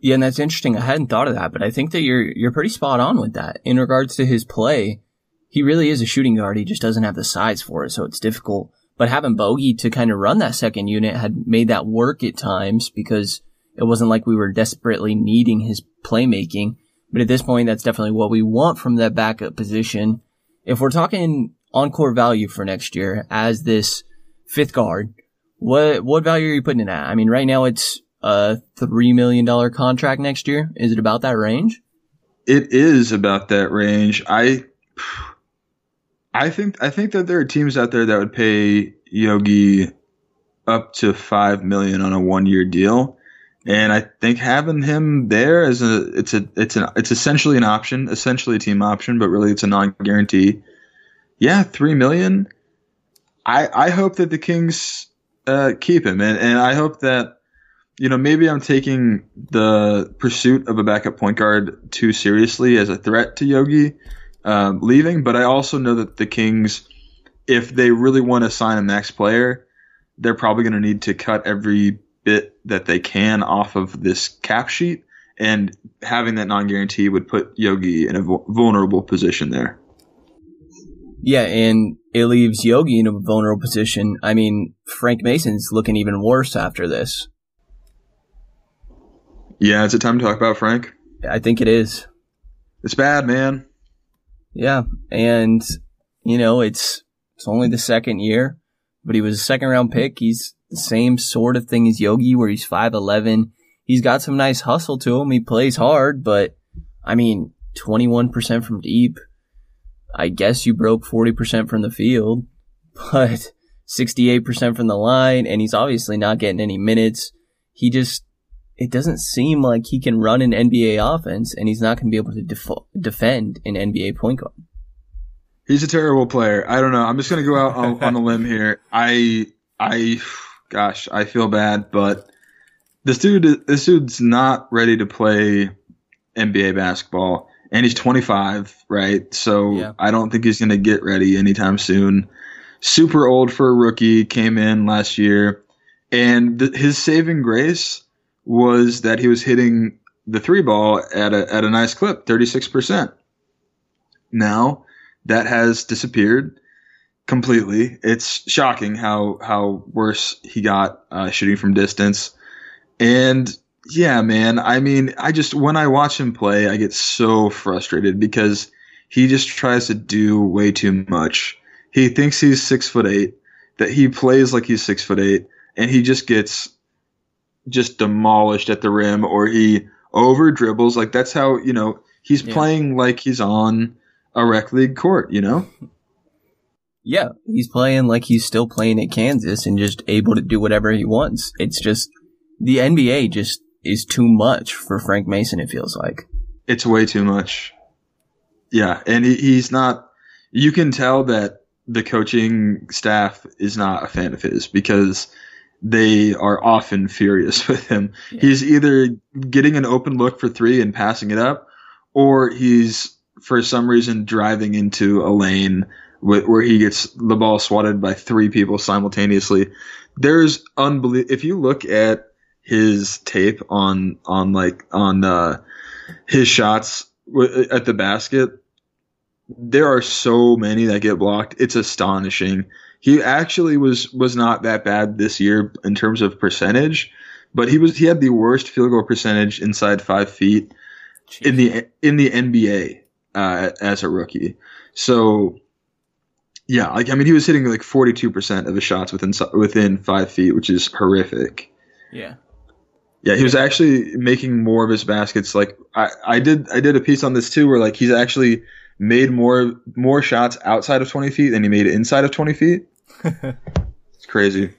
Yeah, and that's interesting. I hadn't thought of that, but I think that you're you're pretty spot on with that in regards to his play. He really is a shooting guard. He just doesn't have the size for it, so it's difficult. But having Bogey to kind of run that second unit had made that work at times because it wasn't like we were desperately needing his playmaking. But at this point, that's definitely what we want from that backup position. If we're talking on-court value for next year as this fifth guard, what what value are you putting it at? I mean, right now it's a three million dollar contract next year. Is it about that range? It is about that range. I I think I think that there are teams out there that would pay Yogi up to five million on a one year deal. And I think having him there is a it's a it's an it's essentially an option, essentially a team option, but really it's a non guarantee. Yeah, three million. I I hope that the Kings uh, keep him, and and I hope that you know maybe I'm taking the pursuit of a backup point guard too seriously as a threat to Yogi um, leaving, but I also know that the Kings, if they really want to sign a max player, they're probably going to need to cut every bit that they can off of this cap sheet, and having that non guarantee would put Yogi in a vulnerable position there. Yeah, and it leaves Yogi in a vulnerable position. I mean, Frank Mason's looking even worse after this. Yeah, is it time to talk about Frank? I think it is. It's bad, man. Yeah, and you know it's it's only the second year, but he was a second round pick. He's the same sort of thing as Yogi, where he's five eleven. He's got some nice hustle to him. He plays hard, but I mean, twenty one percent from deep. I guess you broke forty percent from the field, but sixty eight percent from the line, and he's obviously not getting any minutes. He just it doesn't seem like he can run an NBA offense, and he's not going to be able to def- defend an NBA point guard. He's a terrible player. I don't know. I'm just going to go out on, on a limb here. I, I, gosh, I feel bad, but this dude, this dude's not ready to play NBA basketball, and he's 25, right? So Yeah. I don't think he's going to get ready anytime soon. Super old for a rookie. Came in last year, and th- his saving grace was that he was hitting the three ball at a at a nice clip, 36 percent. Now that has disappeared completely. It's shocking how how worse he got uh, shooting from distance. And yeah, man, I mean, I just when I watch him play, I get so frustrated because he just tries to do way too much. He thinks he's six foot eight, that he plays like he's six foot eight, and he just gets just demolished at the rim, or he over dribbles. Like that's how you know he's Yeah. playing like he's on a rec league court. You know. Yeah, he's playing like he's still playing at Kansas and just able to do whatever he wants. It's just the NBA just is too much for Frank Mason. It feels like. it's way too much. Yeah, and he, he's not. You can tell that the coaching staff is not a fan of his because they are often furious with him. Yeah. He's either getting an open look for three and passing it up, or he's for some reason driving into a lane wh- where he gets the ball swatted by three people simultaneously. There's unbelievable. If you look at his tape on on like on uh, his shots w- at the basket, there are so many that get blocked. It's astonishing. He actually was was not that bad this year in terms of percentage, but he was he had the worst field goal percentage inside five feet in the in the NBA uh, as a rookie. So yeah, like I mean, he was hitting like forty two percent of his shots within within five feet, which is horrific. Yeah. Yeah, he was actually making more of his baskets. Like I, I did, I did a piece on this too, where like he's actually made more more shots outside of twenty feet than he made inside of twenty feet. it's crazy.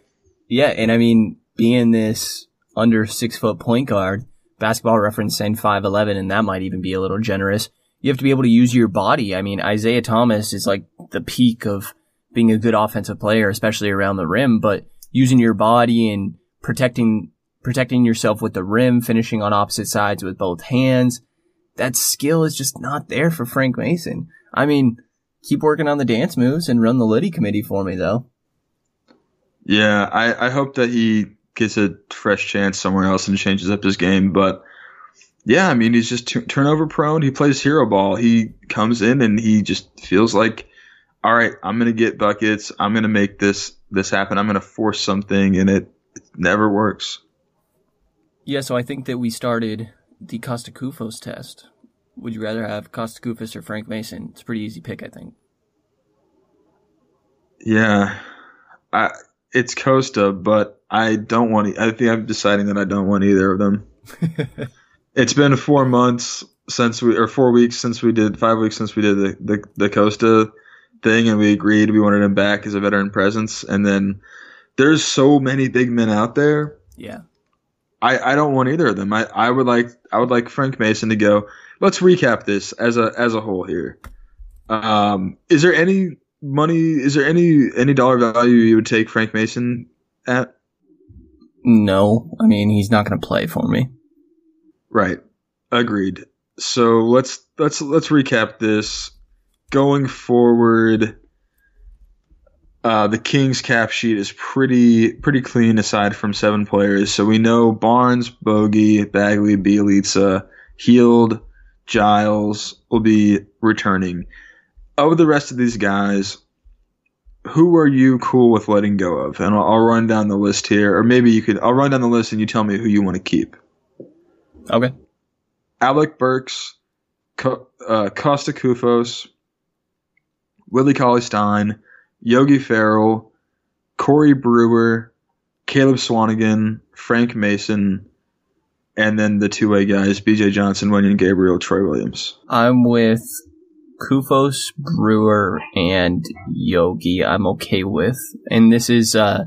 Yeah, and I mean, being this under six foot point guard, basketball reference saying 5'11, and that might even be a little generous. You have to be able to use your body. I mean, Isaiah Thomas is like the peak of being a good offensive player, especially around the rim, but using your body and protecting, protecting yourself with the rim, finishing on opposite sides with both hands. That skill is just not there for Frank Mason. I mean, keep working on the dance moves and run the Liddy committee for me though. Yeah, I, I hope that he gets a fresh chance somewhere else and changes up his game. But yeah, I mean, he's just t- turnover prone. He plays hero ball. He comes in and he just feels like, all right, I'm gonna get buckets. I'm gonna make this this happen. I'm gonna force something, and it, it never works. Yeah, so I think that we started the Kosta Koufos test. Would you rather have Kosta Koufos or Frank Mason? It's a pretty easy pick, I think. Yeah, I it's Kosta, but I don't want. I think I'm deciding that I don't want either of them. it's been four months since we, or four weeks since we did, five weeks since we did the the, the Kosta thing, and we agreed we wanted him back as a veteran presence. And then there's so many big men out there. Yeah. I, I don't want either of them. I, I would like I would like Frank Mason to go. Let's recap this as a as a whole here. Um, is there any money? Is there any any dollar value you would take Frank Mason at? No, I mean he's not going to play for me. Right. Agreed. So let's let's let's recap this. Going forward, uh, the Kings cap sheet is pretty pretty clean aside from seven players. So we know Barnes, Bogey, Bagley, Bjelica, Hield, Giles will be returning. Of the rest of these guys, who are you cool with letting go of? And I'll, I'll run down the list here, or maybe you could. I'll run down the list and you tell me who you want to keep. Okay. Alec Burks, Co- uh, Kosta Koufos, Willie Cauley Stein, Yogi Ferrell, Corey Brewer, Caleb Swanigan, Frank Mason, and then the two way guys, BJ Johnson, Wenyen Gabriel, Troy Williams. I'm with Koufos, Brewer, and Yogi. I'm okay with. And this is uh,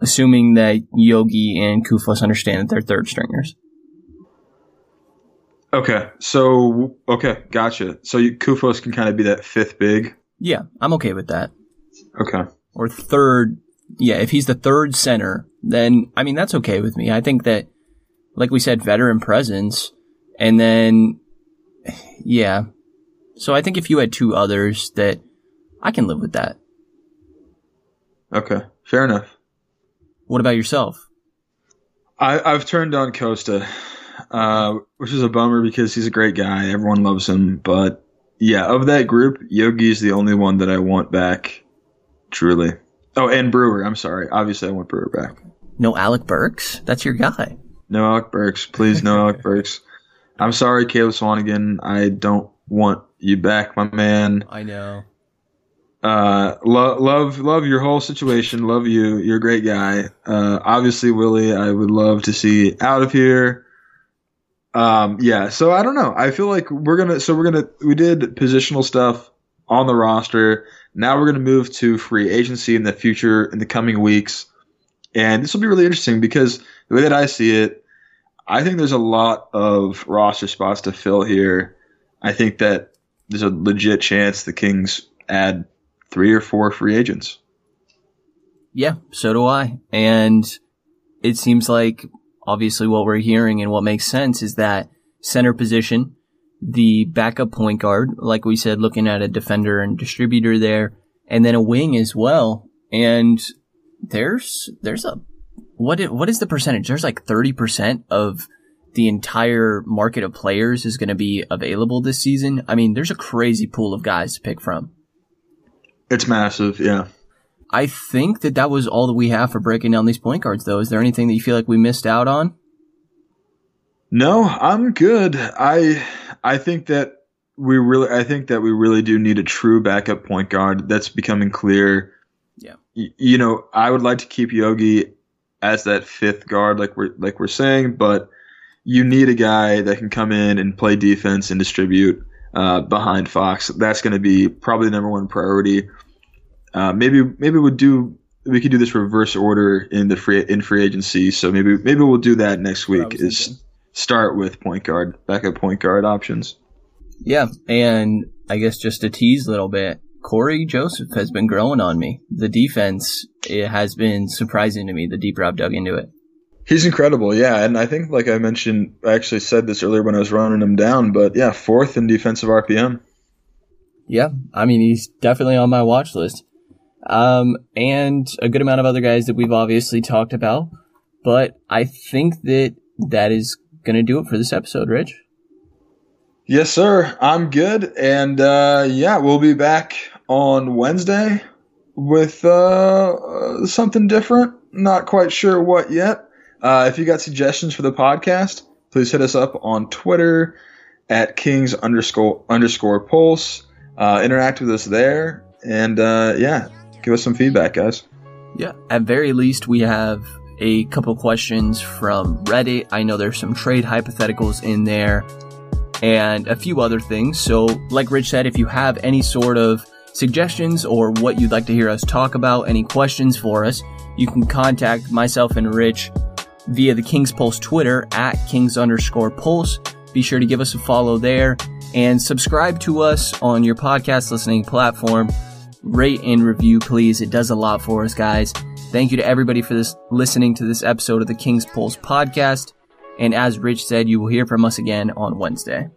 assuming that Yogi and Koufos understand that they're third stringers. Okay, so okay, gotcha. So you, Koufos can kind of be that fifth big. Yeah, I'm okay with that. Okay. Or third. Yeah, if he's the third center, then I mean that's okay with me. I think that, like we said, veteran presence, and then yeah. So I think if you had two others, that I can live with that. Okay, fair enough. What about yourself? I, I've turned on Kosta, uh, which is a bummer because he's a great guy. Everyone loves him. But yeah, of that group, Yogi is the only one that I want back. Truly. Oh, and Brewer. I'm sorry. Obviously, I want Brewer back. No Alec Burks? That's your guy. No Alec Burks. Please, no Alec Burks. I'm sorry, Caleb Swanigan. I don't want you back, my man. I know. Uh, lo- love, love your whole situation. Love you. You're a great guy. Uh, obviously, Willie, I would love to see out of here. Um, yeah. So I don't know. I feel like we're gonna. So we're gonna. We did positional stuff on the roster. Now we're gonna move to free agency in the future in the coming weeks, and this will be really interesting because the way that I see it, I think there's a lot of roster spots to fill here. I think that there's a legit chance the Kings add three or four free agents. Yeah, so do I. And it seems like obviously what we're hearing and what makes sense is that center position, the backup point guard, like we said, looking at a defender and distributor there, and then a wing as well. And there's, there's a, what what is the percentage? There's like 30% of the entire market of players is going to be available this season. I mean, there's a crazy pool of guys to pick from. It's massive, yeah. I think that that was all that we have for breaking down these point guards, though. Is there anything that you feel like we missed out on? No, I'm good. I I think that we really I think that we really do need a true backup point guard. That's becoming clear. Yeah. Y- you know, I would like to keep Yogi as that fifth guard, like we're like we're saying, but you need a guy that can come in and play defense and distribute uh, behind Fox. That's going to be probably the number one priority. Uh, maybe maybe we'll do we could do this reverse order in the free in free agency. So maybe maybe we'll do that next week. Is thinking. start with point guard, backup point guard options. Yeah, and I guess just to tease a little bit, Cory Joseph has been growing on me. The defense it has been surprising to me. The deeper I've dug into it. He's incredible, yeah, and I think like I mentioned, I actually said this earlier when I was running him down, but yeah, fourth in defensive RPM. Yeah, I mean he's definitely on my watch list. Um, and a good amount of other guys that we've obviously talked about, but I think that that is gonna do it for this episode, Rich. Yes, sir. I'm good, and uh, yeah, we'll be back on Wednesday with uh, uh, something different. Not quite sure what yet. Uh, if you got suggestions for the podcast, please hit us up on Twitter at Kings underscore underscore Pulse. Uh, interact with us there, and uh, yeah, give us some feedback, guys. Yeah, at very least, we have a couple questions from Reddit. I know there's some trade hypotheticals in there and a few other things. So, like Rich said, if you have any sort of suggestions or what you'd like to hear us talk about, any questions for us, you can contact myself and Rich via the King's Pulse Twitter at Kings underscore Pulse. Be sure to give us a follow there and subscribe to us on your podcast listening platform rate and review, please. It does a lot for us, guys. Thank you to everybody for this listening to this episode of the King's Pulse podcast. And as Rich said, you will hear from us again on Wednesday.